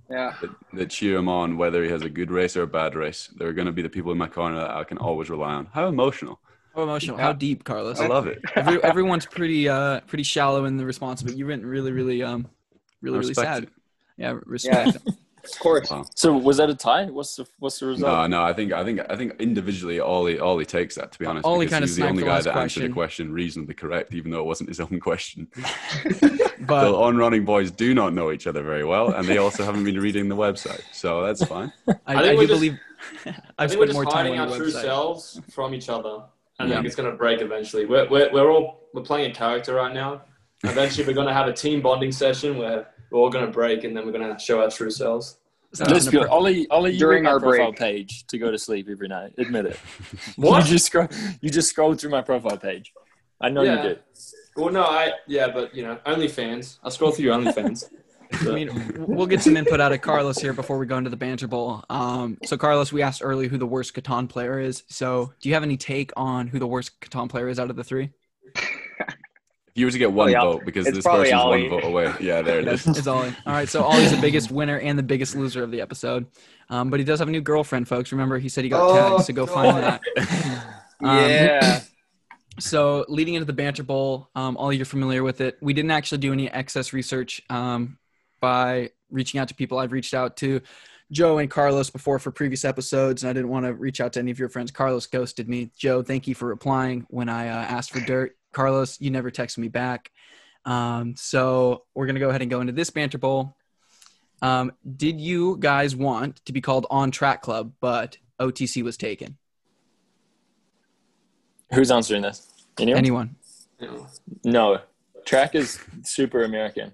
Yeah. that, that cheer him on, whether he has a good race or a bad race. They're going to be the people in my corner that I can always rely on. How emotional! How emotional? How deep, Carlos? I love it. Every, everyone's pretty uh pretty shallow in the response, but you went really, really um really, really sad. it. Yeah, respect. Of course. Wow. So was that a tie? What's the what's the result? No, no, I think I think I think individually Ollie Ollie takes that to be honest. Ollie because kinda he the only the guy last that answered question. the question reasonably correct, even though it wasn't his own question. But the on running boys do not know each other very well, and they also haven't been reading the website, so that's fine. I, I I, think do we're just- believe I I've think we're spent just more time hiding on our the true website. selves from each other, and Yeah. then it's going to break eventually. We're, we're, we're all we're playing a character right now. Eventually, we're going to have a team bonding session where we're all going to break, and then we're going to show our true selves. Sounds Let's be. Ollie. Ollie, you During read my our profile break. page to go to sleep every night. Admit it. What? You just scroll. You just scroll through my profile page. I know Yeah. you did. Well, no, I yeah, but you know, OnlyFans. I scroll through your OnlyFans. I mean, we'll get some input out of Carlos here before we go into the banter bowl. Um, so, Carlos, we asked earlier who the worst Catan player is. So, do you have any take on who the worst Catan player is out of the three? If you were to get one Probably Ollie. vote, because It's this person's Ollie. one vote away. Yeah, there it is. It's Ollie. All right, so Ollie's the biggest winner and the biggest loser of the episode. Um, but he does have a new girlfriend, folks. Remember, he said he got Oh, tagged, so go find that. Um, Yeah. So, leading into the banter bowl, um, Ollie, you're familiar with it. We didn't actually do any excess research um, by reaching out to people. I've reached out to Joe and Carlos before for previous episodes, and I didn't want to reach out to any of your friends. Carlos ghosted me. Joe, thank you for replying when I uh, asked for dirt. Carlos, you never texted me back. Um, so, we're going to go ahead and go into this banter bowl. Um, did you guys want to be called On Track Club, but OTC was taken? Who's answering this? Anyone? Anyone? You. No. Track is super American.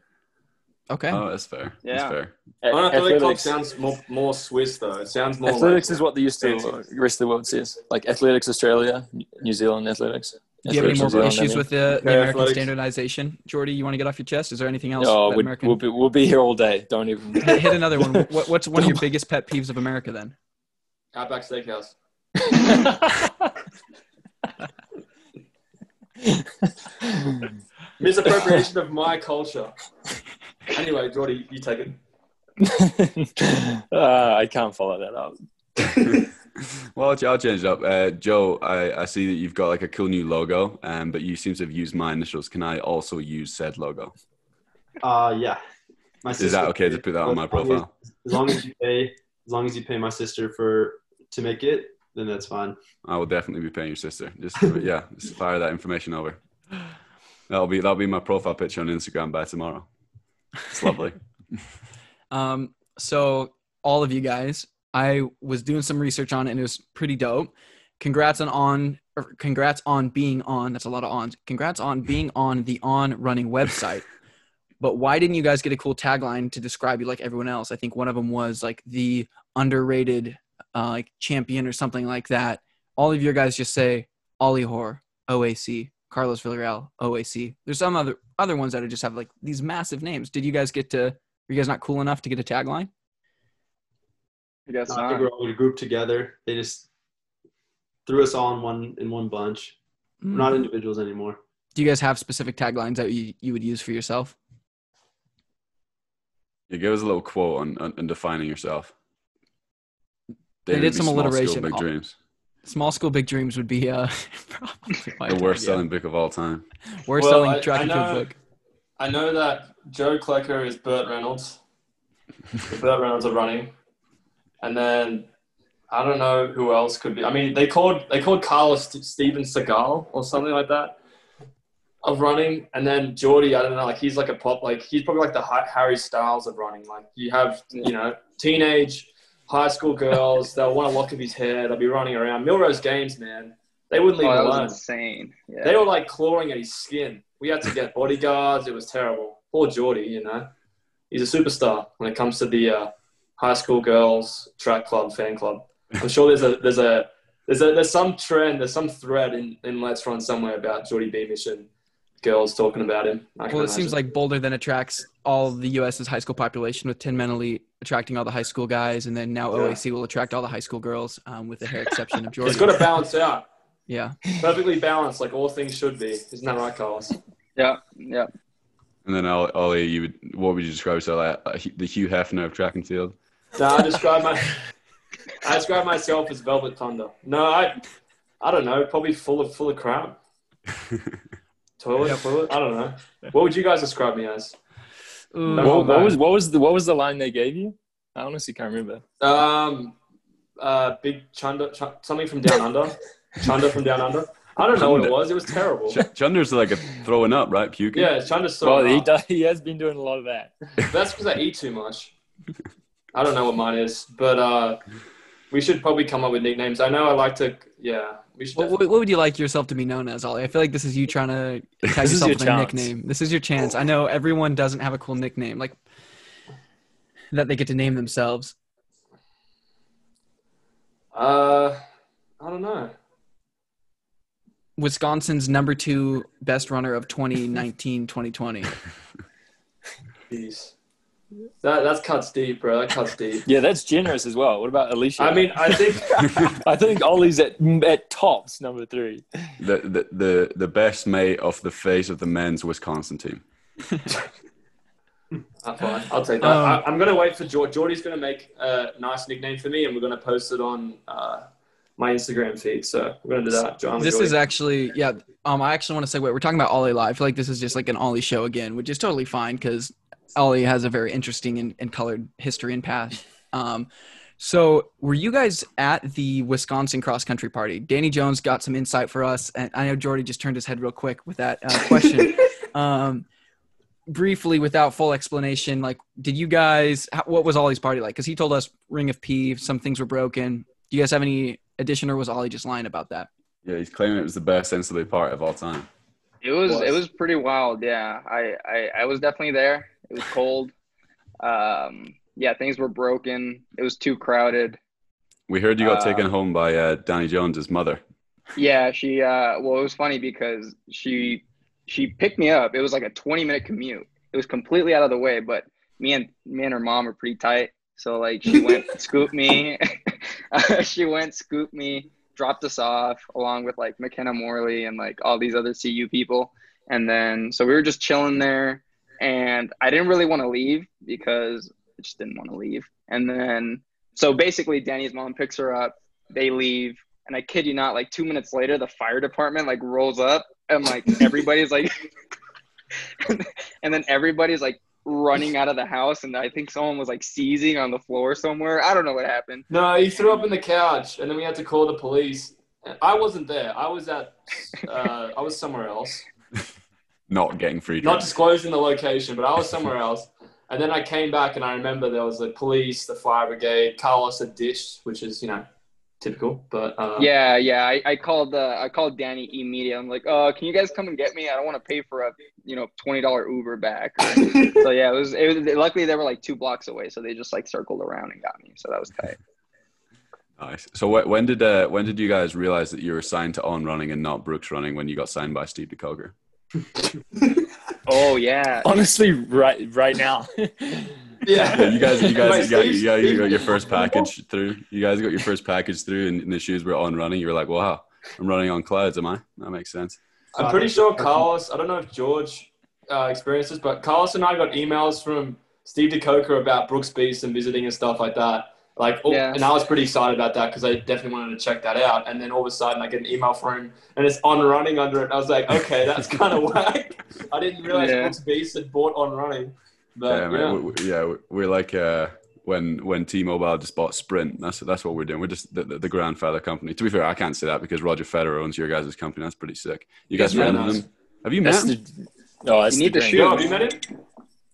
Okay. Oh, that's fair. Yeah. That's fair. I don't Club Athletics, sounds more more Swiss though. It sounds more. athletics like, is what the used to fancy. the rest of the world sees. Like Athletics Australia, New Zealand Athletics. Do you have any more New issues with the, the American athletics. standardization? Geordie, you want to get off your chest? Is there anything else? That we'd- American? we'll be we'll be here all day. Don't even. hit, hit another one. What, what's one of your biggest pet peeves of America then? Outback Steakhouse. Misappropriation of my culture. Anyway, Geordie, you take it. uh, I can't follow that up. well, I'll change it up. Uh, Joe, I, I see that you've got like a cool new logo, um, but you seem to have used my initials. Can I also use said logo? Uh, yeah. My sister, Is that okay to put that on my as as- profile? As long as you pay, as long as you pay my sister for to make it, then that's fine. I will definitely be paying your sister. Just yeah, just fire that information over. That'll be that'll be my profile picture on Instagram by tomorrow. It's lovely. Um, so all of you guys, I was doing some research on it and it was pretty dope. Congrats on on or congrats on being on. That's a lot of ons. Congrats on being on the on running website. But why didn't you guys get a cool tagline to describe you like everyone else? I think one of them was like the underrated uh, like champion or something like that. All of your guys just say Ollie Hoare, OAC, Carlos Villarreal, OAC. There's some other other ones that are just have like these massive names. Did you guys get to? Were you guys not cool enough to get a tagline? I guess I think not. we're all grouped together. They just threw us all in one in one bunch. We're not individuals anymore. Do you guys have specific taglines that you, you would use for yourself? Yeah, give us a little quote on, on, on defining yourself. They David did B. some Small School, alliteration. Big All- dreams. Small School Big Dreams would be uh, probably The worst idea. selling book of all time. worst Well, selling I- track and field book. I know that Joe Klecker is Burt Reynolds. Burt Reynolds are running, and then I don't know who else could be. I mean, they called they called Carlos St- Steven Seagal or something like that of running, and then Geordie. I don't know, like he's like a pop, like he's probably like the Harry Styles of running. Like you have, you know, teenage high school girls. They'll want a lock of his hair. They'll be running around Millrose Games, man. They wouldn't leave Oh, him was alone. insane. Yeah. They were like clawing at his skin. We had to get bodyguards. It was terrible. Poor Geordie, you know. He's a superstar when it comes to the uh, high school girls track club fan club. I'm sure there's a there's a there's a there's some trend, there's some thread in, in LetsRun somewhere about Geordie Beamish and girls talking about him. I Well, it seems like Boulder then attracts all the U.S.'s high school population with Tinman Elite attracting all the high school guys, and then now Yeah. OAC will attract all the high school girls um, with the hair exception of Jordan. it's got to balance out. yeah. Perfectly balanced, like all things should be. Isn't that right, Carlos? yeah, yeah. And then Ollie, Ollie, you would what would you describe yourself like? Uh, the Hugh Hefner of track and field? No, I describe my I describe myself as Velvet Thunder. No, I I don't know, probably full of full of crap. Toilet, toilet. I don't know. What would you guys describe me as? Ooh, No, What, what was what was the what was the line they gave you? I honestly can't remember. Um, uh, big Chunda, Ch- something from down under. Chunda from down under. I don't know what it was. It was terrible. Ch- Chunder's like a throwing up, right? Puking. Yeah, Chunda's so. Well, he does, he has been doing a lot of that. That's because I eat too much. I don't know what mine is, but uh, we should probably come up with nicknames. I know I like to. Yeah, we should. What, what, what would you like yourself to be known as, Ollie? I feel like this is you trying to tag This is yourself your with a chance. nickname. This is your chance. I know everyone doesn't have a cool nickname like that they get to name themselves. Uh, I don't know. Wisconsin's number two best runner of 2019 2020. Jeez. That that cuts deep, bro. That cuts deep. Yeah, that's generous as well. What about Alicia? I mean, I think I think Ollie's at at tops number three. The, the the the best mate of the face of the men's Wisconsin team. I'm fine. I'll take that. Um, I, I'm gonna wait for Geordie. Geordie's gonna make a nice nickname for me, and we're gonna post it on uh, my Instagram feed. So we're gonna do that. John, This Geordie. is actually yeah. Um, I actually want to say wait. We're talking about Ollie live. I feel like this is just like an Ollie show again, which is totally fine because Ollie has a very interesting and, and colored history and past. Um, so were you guys at the Wisconsin cross country party? Dani Jones got some insight for us, and I know Geordie just turned his head real quick with that uh, question. um, briefly, without full explanation, like, did you guys? How, what was Ollie's party like? Because he told us Ring of P, some things were broken. Do you guys have any addition, or was Ollie just lying about that? Yeah, he's claiming it was the best NCAA part of all time. It was Was. it was pretty wild. Yeah, I, I I was definitely there. It was cold. Um, yeah, things were broken. It was too crowded. We heard you got Uh, taken home by uh, Dani Jones's mother. Yeah, she. Uh, well, it was funny because she she picked me up. It was like a twenty minute commute. It was completely out of the way, but me and me and her mom are pretty tight. So like she went scooped me. she went scooped me, dropped us off along with like Makena Morley and like all these other CU people. And then so we were just chilling there, and I didn't really want to leave because I just didn't want to leave. And then so basically, Dani's mom picks her up. They leave, and I kid you not, like two minutes later, the fire department like rolls up, and like everybody's like, and then everybody's like running out of the house, and I think someone was like seizing on the floor somewhere. I don't know what happened. No, he threw up in the couch, and then we had to call the police. I wasn't there. I was at. Uh, I was somewhere else. Not getting free Not disclosing the location, but I was somewhere else. And then I came back, and I remember there was the police, the fire brigade. Carlos had ditched, which is you know typical. But uh, Yeah, yeah. I, I called uh, I called Dani immediately. I'm like, uh, can you guys come and get me? I don't want to pay for a you know twenty dollar Uber back. so yeah, it was it was. Luckily, they were like two blocks away, so they just like circled around and got me. So that was tight. Nice. So wh- when did uh, when did you guys realize that you were signed to On Running and not Brooks Running when you got signed by Steve DeCoker? Oh yeah. Honestly, right right now. Yeah, you guys, you guys, Wait, you got, you got, you got your first package through. You guys got your first package through, and, and the shoes were on running. You were like, "Wow, I'm running on clouds." Am I? That makes sense. I'm pretty sure Carlos. I don't know if Geordie uh, experienced this, but Carlos and I got emails from Steve DeCoker about Brooks Beast and visiting and stuff like that. Like, oh, Yeah. and I was pretty excited about that because I definitely wanted to check that out. And then all of a sudden, I get an email from him, and it's on running under it. And I was like, okay, that's kind of whack. I didn't realize Yeah. Brooks Beast had bought on running. But yeah, yeah, man, we- we- yeah, we- we're like uh, when when T-Mobile just bought Sprint. That's that's what we're doing. We're just the, the, the grandfather company. To be fair, I can't say that because Roger Federer owns your guys' company. That's pretty sick. You guys Yeah, friends nice. with him? Have you met That's him? the, oh, that's You need the to shoot. Yo, have you met him?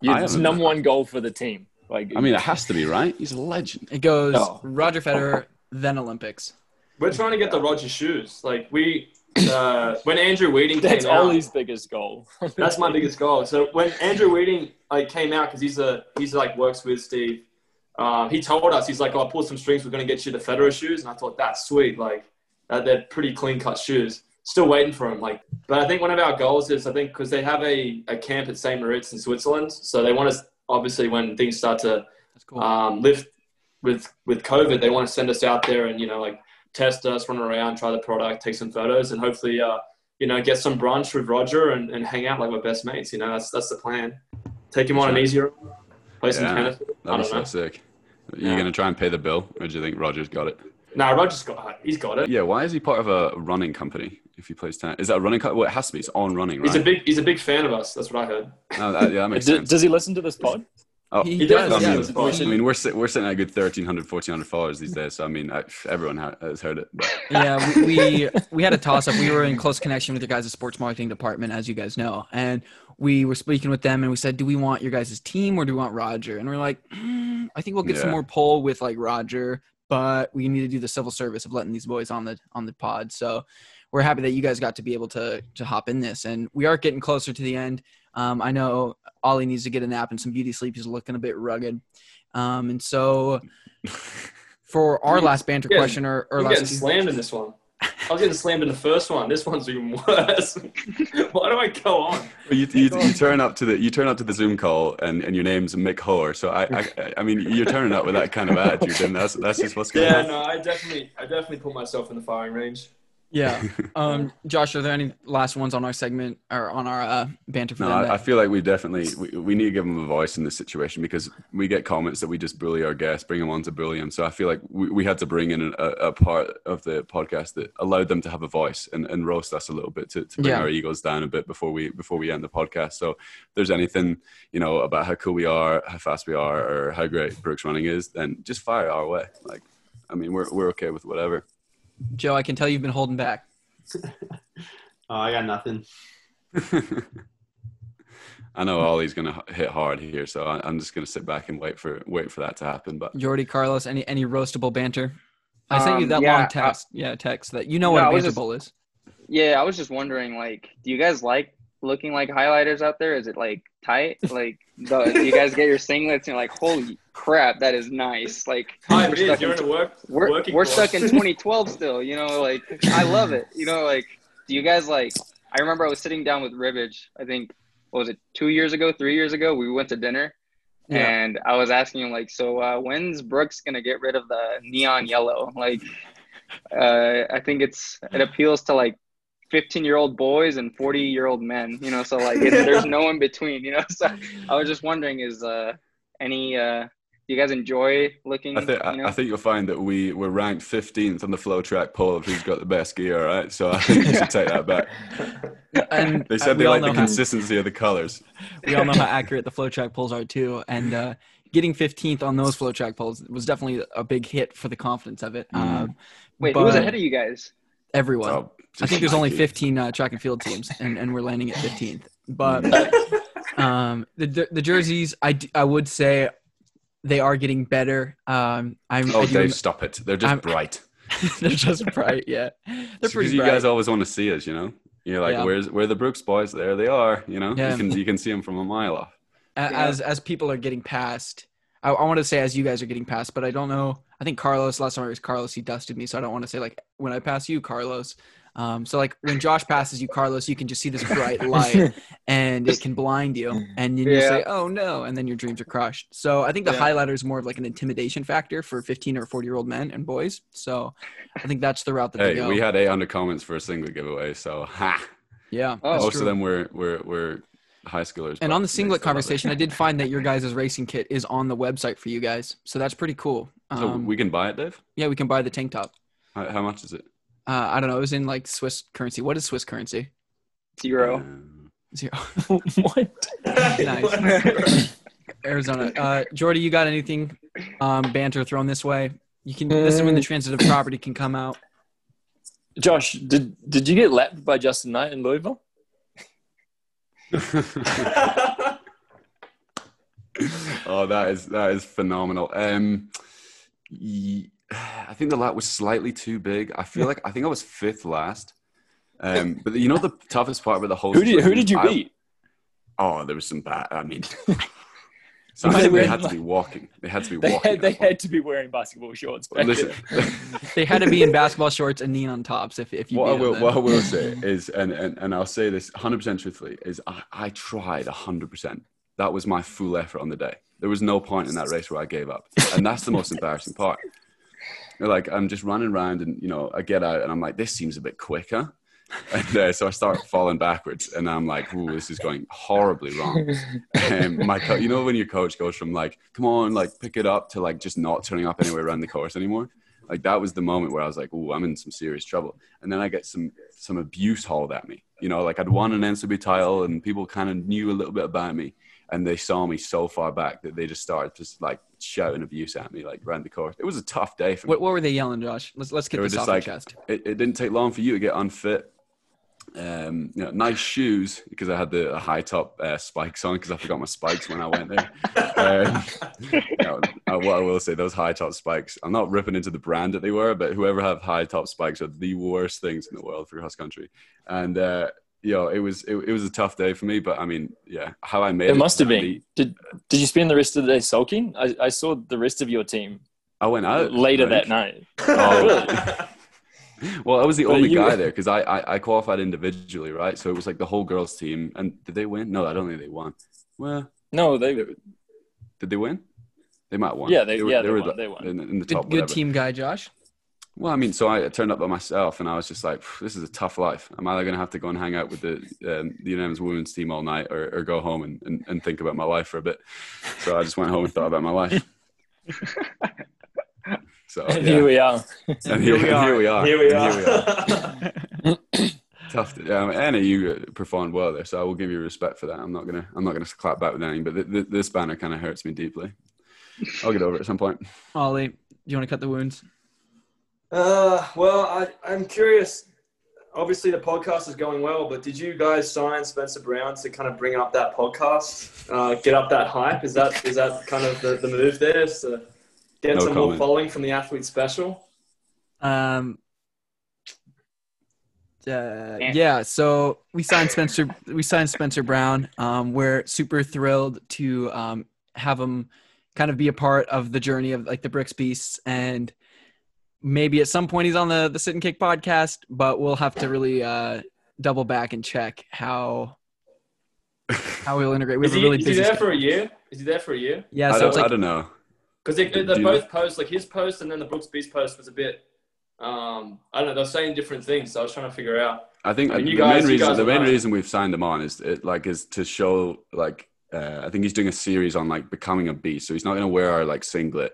You- it's haven't. number one goal for the team. Like, I mean, it has to be right. He's a legend. It goes No. Roger Federer, then Olympics. We're trying to get the Roger shoes. Like we, uh, when Andrew Wheating came that's out, Ollie's biggest goal. That's my biggest goal. So when Andrew Wheating like came out because he's a he's like works with Steve. Um, he told us he's like, "Oh, pull some strings. We're gonna get you the Federer shoes." And I thought that's sweet. Like uh, they're pretty clean cut shoes. Still waiting for him. Like, but I think one of our goals is I think because they have a, a camp at St. Moritz in Switzerland, so they want us obviously when things start to cool. um, lift with with COVID, they want to send us out there and you know like test us, run around, try the product, take some photos, and hopefully uh, you know get some brunch with Roger and, and hang out like we're best mates. You know that's that's the plan. Take him on an easier, play some Yeah, tennis. I That'd be don't so know. sick. Are you Yeah. gonna try and pay the bill, or do you think Roger's got it? Nah, Roger's got he's got it. Yeah. Why is he part of a running company? If he plays tennis, is that a running? Co- well, it has to be. It's on running, right? He's a big he's a big fan of us. That's what I heard. No, that, yeah, that makes sense. does he listen to this pod? Oh, He He does, I yeah. mean, We I should- mean, we're sit- we're sitting at a good 1,300, 1,400 followers these days. So I mean, I, everyone has heard it. But yeah, we, we we had a toss up. We were in close connection with your guys' sports marketing department, as you guys know, and we were speaking with them, and we said, "Do we want your guys' team or do we want Roger?" And we're like, "Hmm, "I think we'll get some more pull with like Roger, but we need to do the civil service of letting these boys on the on the pod." So we're happy that you guys got to be able to to hop in this, and we are getting closer to the end. Um, I know Ollie needs to get a nap and some beauty sleep. He's looking a bit rugged, um, and so. For our last banter Yeah, question, or, or last getting slammed in this one. I was getting slammed in the first one. This one's even worse. Why do I go on? you, you, you turn up to the you turn up to the Zoom call and, and your name's Mick Hoare. So I, I I mean you're turning up with that kind of attitude, and that's that's just what's going Yeah, on. no, I definitely, I definitely put myself in the firing range. Yeah. Um, Josh, are there any last ones on our segment or on our uh, banter for No, them? I, I feel like we definitely we, we need to give them a voice in this situation because we get comments that we just bully our guests, bring them on to bully them. So I feel like we, we had to bring in a, a part of the podcast that allowed them to have a voice and, and roast us a little bit to, to bring Yeah. our egos down a bit before we before we end the podcast. So if there's anything you know about how cool we are, how fast we are, or how great Brooks running is, then just fire our way. Like, I mean, we're we're okay with whatever. Joe, I can tell you've been holding back. Oh, I got nothing. I know Ollie's gonna hit hard here, so I, I'm just gonna sit back and wait for wait for that to happen. But Geordie, Carlos, any any roastable banter? I sent you Um, that yeah, long I- text. yeah, text that you know No, what I a was banter just- is. Yeah, I was just wondering, like, do you guys like looking like highlighters out there? Is it like tight? Like, the, do you guys get your singlets and you're like, holy crap, that is nice. Like, Hi, we're Biz, stuck you're in, in work, we're, working we're stuck in 2012 still. You know, like, I love it. You know, like, do you guys like? I remember I was sitting down with Ribich. I think what was it two years ago, three years ago? We went to dinner. Yeah. And I was asking him like, so uh, when's Brooks gonna get rid of the neon yellow? Like, uh, I think it's it appeals to like 15 year old boys and 40 year old men. You know, so like it, there's no in between. You know, so I was just wondering, is uh, any uh, do you guys enjoy looking? I think you know? I think you'll find that we were ranked 15th on the FloTrack poll of who's got the best gear. Right, so I think you should take that back. And They uh, said they all like the know how- consistency of the colors. we all know how accurate the FloTrack polls are too, and uh, getting 15th on those FloTrack polls was definitely a big hit for the confidence of it. Um, Wait, who was ahead of you guys? Everyone. Oh, I think there's only 15 uh, track and field teams, and, and we're landing at 15th. But um, the the jerseys, I, d- I would say they are getting better. Um, I'm, Oh, I Dave, stop it! They're just I'm- bright. they're just bright. Yeah, they're pretty bad. Because pretty you bright. guys always want to see us, you know. You're like, Yeah. where's where are the Brooks boys? There they are. You know, Yeah. you can you can see them from a mile off. A- Yeah. as as people are getting past I, I want to say as you guys are getting past but i don't know i think carlos last time i was carlos he dusted me so i don't want to say like when i pass you carlos um, so like when josh passes you carlos you can just see this bright light and it can blind you and you just Yeah. say oh no and then your dreams are crushed so i think the Yeah. highlighter is more of like an intimidation factor for 15 or 40 year old men and boys so i think that's the route that they Hey, go we had 800 comments for a single giveaway, so ha. yeah Oh. Most true. of them were were were high schoolers. And on the singlet still love it. conversation, I did find that your guys' racing kit is on the website for you guys, so that's pretty cool. So Um, we can buy it, Dave. yeah, we can buy the tank top. How, how much is it? Uh, I don't know. It was in like Swiss currency. What is Swiss currency? Zero. Um, Zero. what? nice. Arizona. Uh, Geordie, you got anything um, banter thrown this way? You can. This is when the transitive property can come out. Josh, did did you get lapped by Justin Knight in Louisville? oh, that is that is phenomenal. Um, ye- I think the lap was slightly too big. I feel like I think I was fifth last. Um, but you know the toughest part about the whole Who did who did you I- beat? Oh, there was some bad. I mean, might so have they been had to be walking. They had to be They walking. had they at that had to be wearing basketball shorts. Listen. They had to be in basketball shorts and neon tops. If if you what I will, them, what I will say is, and, and, and I'll say this 100% truthfully, is I, I tried 100%. That was my full effort on the day. There was no point in that race where I gave up. And that's the most embarrassing part. Like, I'm just running around and, you know, I get out and I'm like, this seems a bit quicker. And uh, so I start falling backwards and I'm like, ooh, this is going horribly wrong. And my, co- you know, when your coach goes from like, come on, like pick it up to like just not turning up anywhere around the course anymore like that was the moment where I was like, "Oh, I'm in some serious trouble." And then I get some some abuse hauled at me. You know, like I'd won an NCAA title, and people kind of knew a little bit about me. And they saw me so far back that they just started just like shouting abuse at me like around the course. It was a tough day for me. What, what were they yelling, Josh? Let's let's get They were this just off your like, chest. it, it didn't take long for you to get unfit. Um, you know, nice shoes because I had the high top uh, spikes on because I forgot my spikes when I went there. Um, you know, uh, what I will say, those high top spikes. I'm not ripping into the brand that they were, but whoever have high top spikes are the worst things in the world for cross country. And uh, you know, it was it, it was a tough day for me. But I mean, yeah, how I made it, It must have been. Did Did you spend the rest of the day sulking? I, I saw the rest of your team I went out later that night. Oh, well, I was the But only you- guy there because I, I I qualified individually, right? So it was like the whole girls team. And did they win? No, I don't think they won. Well, No, they. did they win? They might have won. Yeah, they- yeah, they were won, the- they won. In, in the top. Good, good whatever. team guy, Josh. Well, I mean, so I turned up by myself, and I was just like, "This is a tough life. I'm either going to have to go and hang out with the um, the unanimous women's team all night, or, or go home and, and, and think about my life for a bit." So I just went home and thought about my life. So And yeah. here we are. and here, we are. here we are. Here we And are. Tough. To, yeah, I mean, Anna, you performed well there, so I will give you respect for that. I'm not gonna, I'm not gonna clap back with anything, but th- th- this banner kind of hurts me deeply. I'll get over it at some point. Ollie, do you want to cut the wounds? Uh, well, I, I'm curious. Obviously, the podcast is going well, but did you guys sign Spencer Brown to kind of bring up that podcast, uh, get up that hype? Is that is that kind of the, the move there? to get No some more following from the athlete special? Um. Uh, yeah, so we signed Spencer. We signed Spencer Brown. Um, we're super thrilled to um, have him kind of be a part of the journey of like the Brooks Beasts, and maybe at some point he's on the the Sit and Kick podcast. But we'll have to really uh, double back and check how how we'll integrate. We Is have he, really is he there schedule. for a year? Is he there for a year? yeah, I, so don't, it's I don't know. Because they, Do they're both posts, like his post and then the Brooks Beast post was a bit, um, I don't know, they're saying different things. So I was trying to figure out. I think I mean, uh, you the guys- main you reason guys the main right. reason we've signed him on is it, like is to show like uh, I think he's doing a series on like becoming a beast. So he's not going to wear our like singlet,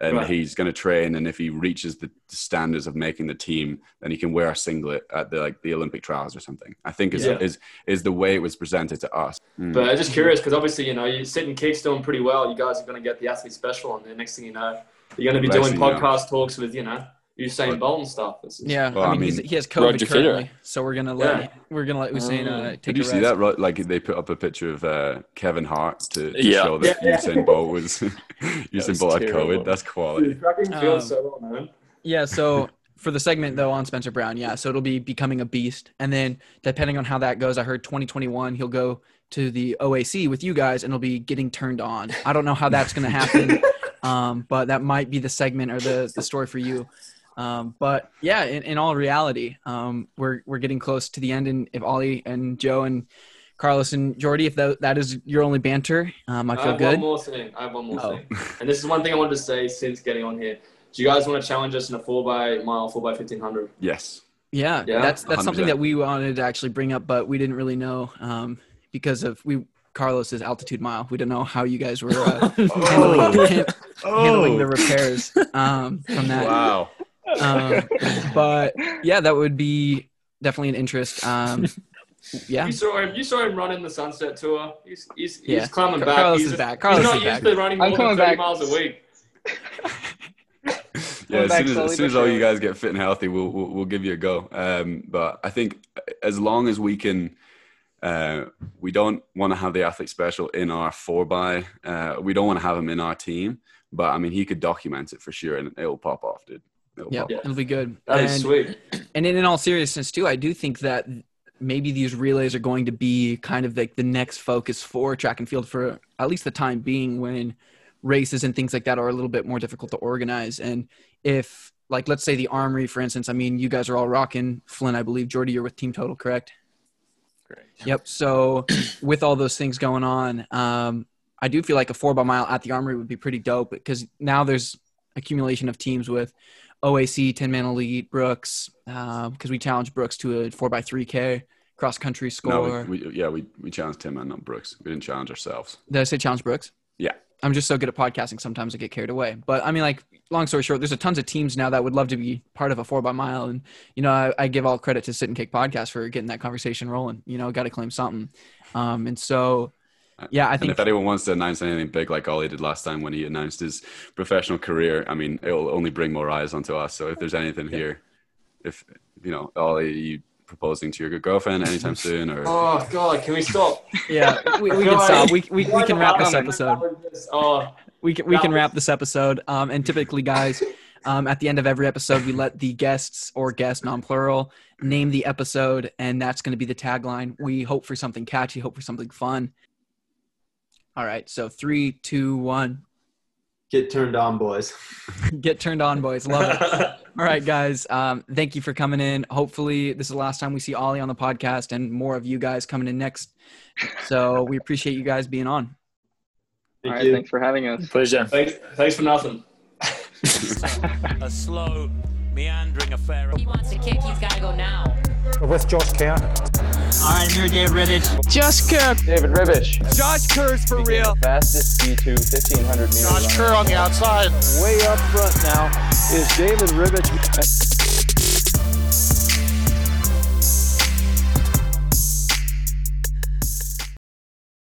and Right. he's going to train. And if he reaches the standards of making the team, then he can wear a singlet at the like the Olympic trials or something. I think is Yeah. is is the way it was presented to us. Mm. But I'm just curious because obviously, you know, you're sitting kicks doing pretty well. You guys are going to get the athlete special and the Next thing you know, you're going to be Next doing thing you know. podcast talks with, you know, Usain Bolt and stuff. It's just- yeah. Well, I I mean, he's, mean, he has COVID Roger Federer. currently, so we're gonna let Yeah. we're gonna let Usain uh, take Did a you see that? Right, like they put up a picture of uh, Kevin Hart to, to Yeah. show that Yeah. Usain Bolt was Usain was Bolt had. COVID. That's quality. Dude, tracking feels Um, so well, man. Yeah, so for the segment though on Spencer Brown, yeah, so it'll be becoming a beast, and then depending on how that goes, I heard 2021 he'll go to the OAC with you guys, and it'll be getting turned on. I don't know how that's going to happen, um, but that might be the segment or the the story for you. Um, but yeah, in, in all reality, um, we're we're getting close to the end, and if Ollie and Joe and Carlos and Geordie, if that, that is your only banter, um, I I feel have good. one more thing. I have one more Oh. thing. And this is one thing I wanted to say since getting on here. Do you guys want to challenge us in a 4 by mile, 4 by 1500? Yes. Yeah, Yeah? that's that's something 100%. that we wanted to actually bring up, but we didn't really know um, because of we Carlos's altitude mile. We didn't know how you guys were uh, handling, handling the repairs um, from that. Wow. Um, but yeah, that would be definitely an interest. Um, yeah, You saw him. You saw him running the Sunset Tour. He's he's, he's Yeah. climbing back. Carlos he's is back. Carlos he's not is used back. to running I'm more than coming 30 back. miles a week. Yeah, as soon as, as, soon as all you guys get fit and healthy, we'll, we'll we'll give you a go. Um, but I think as long as we can, uh, we don't want to have the athlete special in our four by. Uh, we don't want to have him in our team. But I mean, he could document it for sure, and it'll pop off, dude. It'll yeah, it'll be good. That and, is sweet. and in, in all seriousness too, I do think that maybe these relays are going to be kind of like the next focus for track and field for at least the time being when races and things like that are a little bit more difficult to organize. And if like let's say the armory, for instance, I mean you guys are all rocking Flynn, I believe. Geordie, you're with Team Total, correct? Great. Yep. So with all those things going on, um, I do feel like a four by mile at the Armory would be pretty dope because now there's accumulation of teams with OAC, Tinman Elite, Brooks, because we challenged Brooks to a four by three K cross country No, score. we, we, yeah, we, we challenged him and not Brooks. We didn't challenge ourselves. Did I say challenge Brooks? Yeah. I'm just so good at podcasting. Sometimes I get carried away. But I mean, like, long story short, there's a tons of teams now that would love to be part of a four by mile. And, you know, I, I give all credit to Sit and Kick podcast for getting that conversation rolling. You know, got to claim something. Um, and so Yeah, I And think if anyone wants to announce anything big like Ollie did last time when he announced his professional career, I mean, it will only bring more eyes onto us. So if there's anything here, if you know, Ollie, you proposing to your good girlfriend anytime soon, or Oh God, can we stop? yeah, we, we can stop. We, we, we can wrap this episode. Oh, we can we can wrap this episode. Um, and typically, guys, um, at the end of every episode, we let the guests or guest non-plural name the episode, and that's going to be the tagline. We hope for something catchy, hope for something fun. All right, so three, two, one. Get turned on, boys. Get turned on, boys. Love it. All right, guys. Um, thank you for coming in. Hopefully, this is the last time we see Ollie on the podcast, and more of you guys coming in next. So we appreciate you guys being on. Thank All right, you. thanks for having us. Pleasure. thanks, thanks for nothing. A slow, meandering affair. He wants to kick, he's got to go now. With Josh Kerr. All right, here, David Ribich. Josh Kerr. David Ribich, Josh Kerr's for real. fastest D2 1500 meters. Josh Kerr on the outside. Way up front now is David Ribich.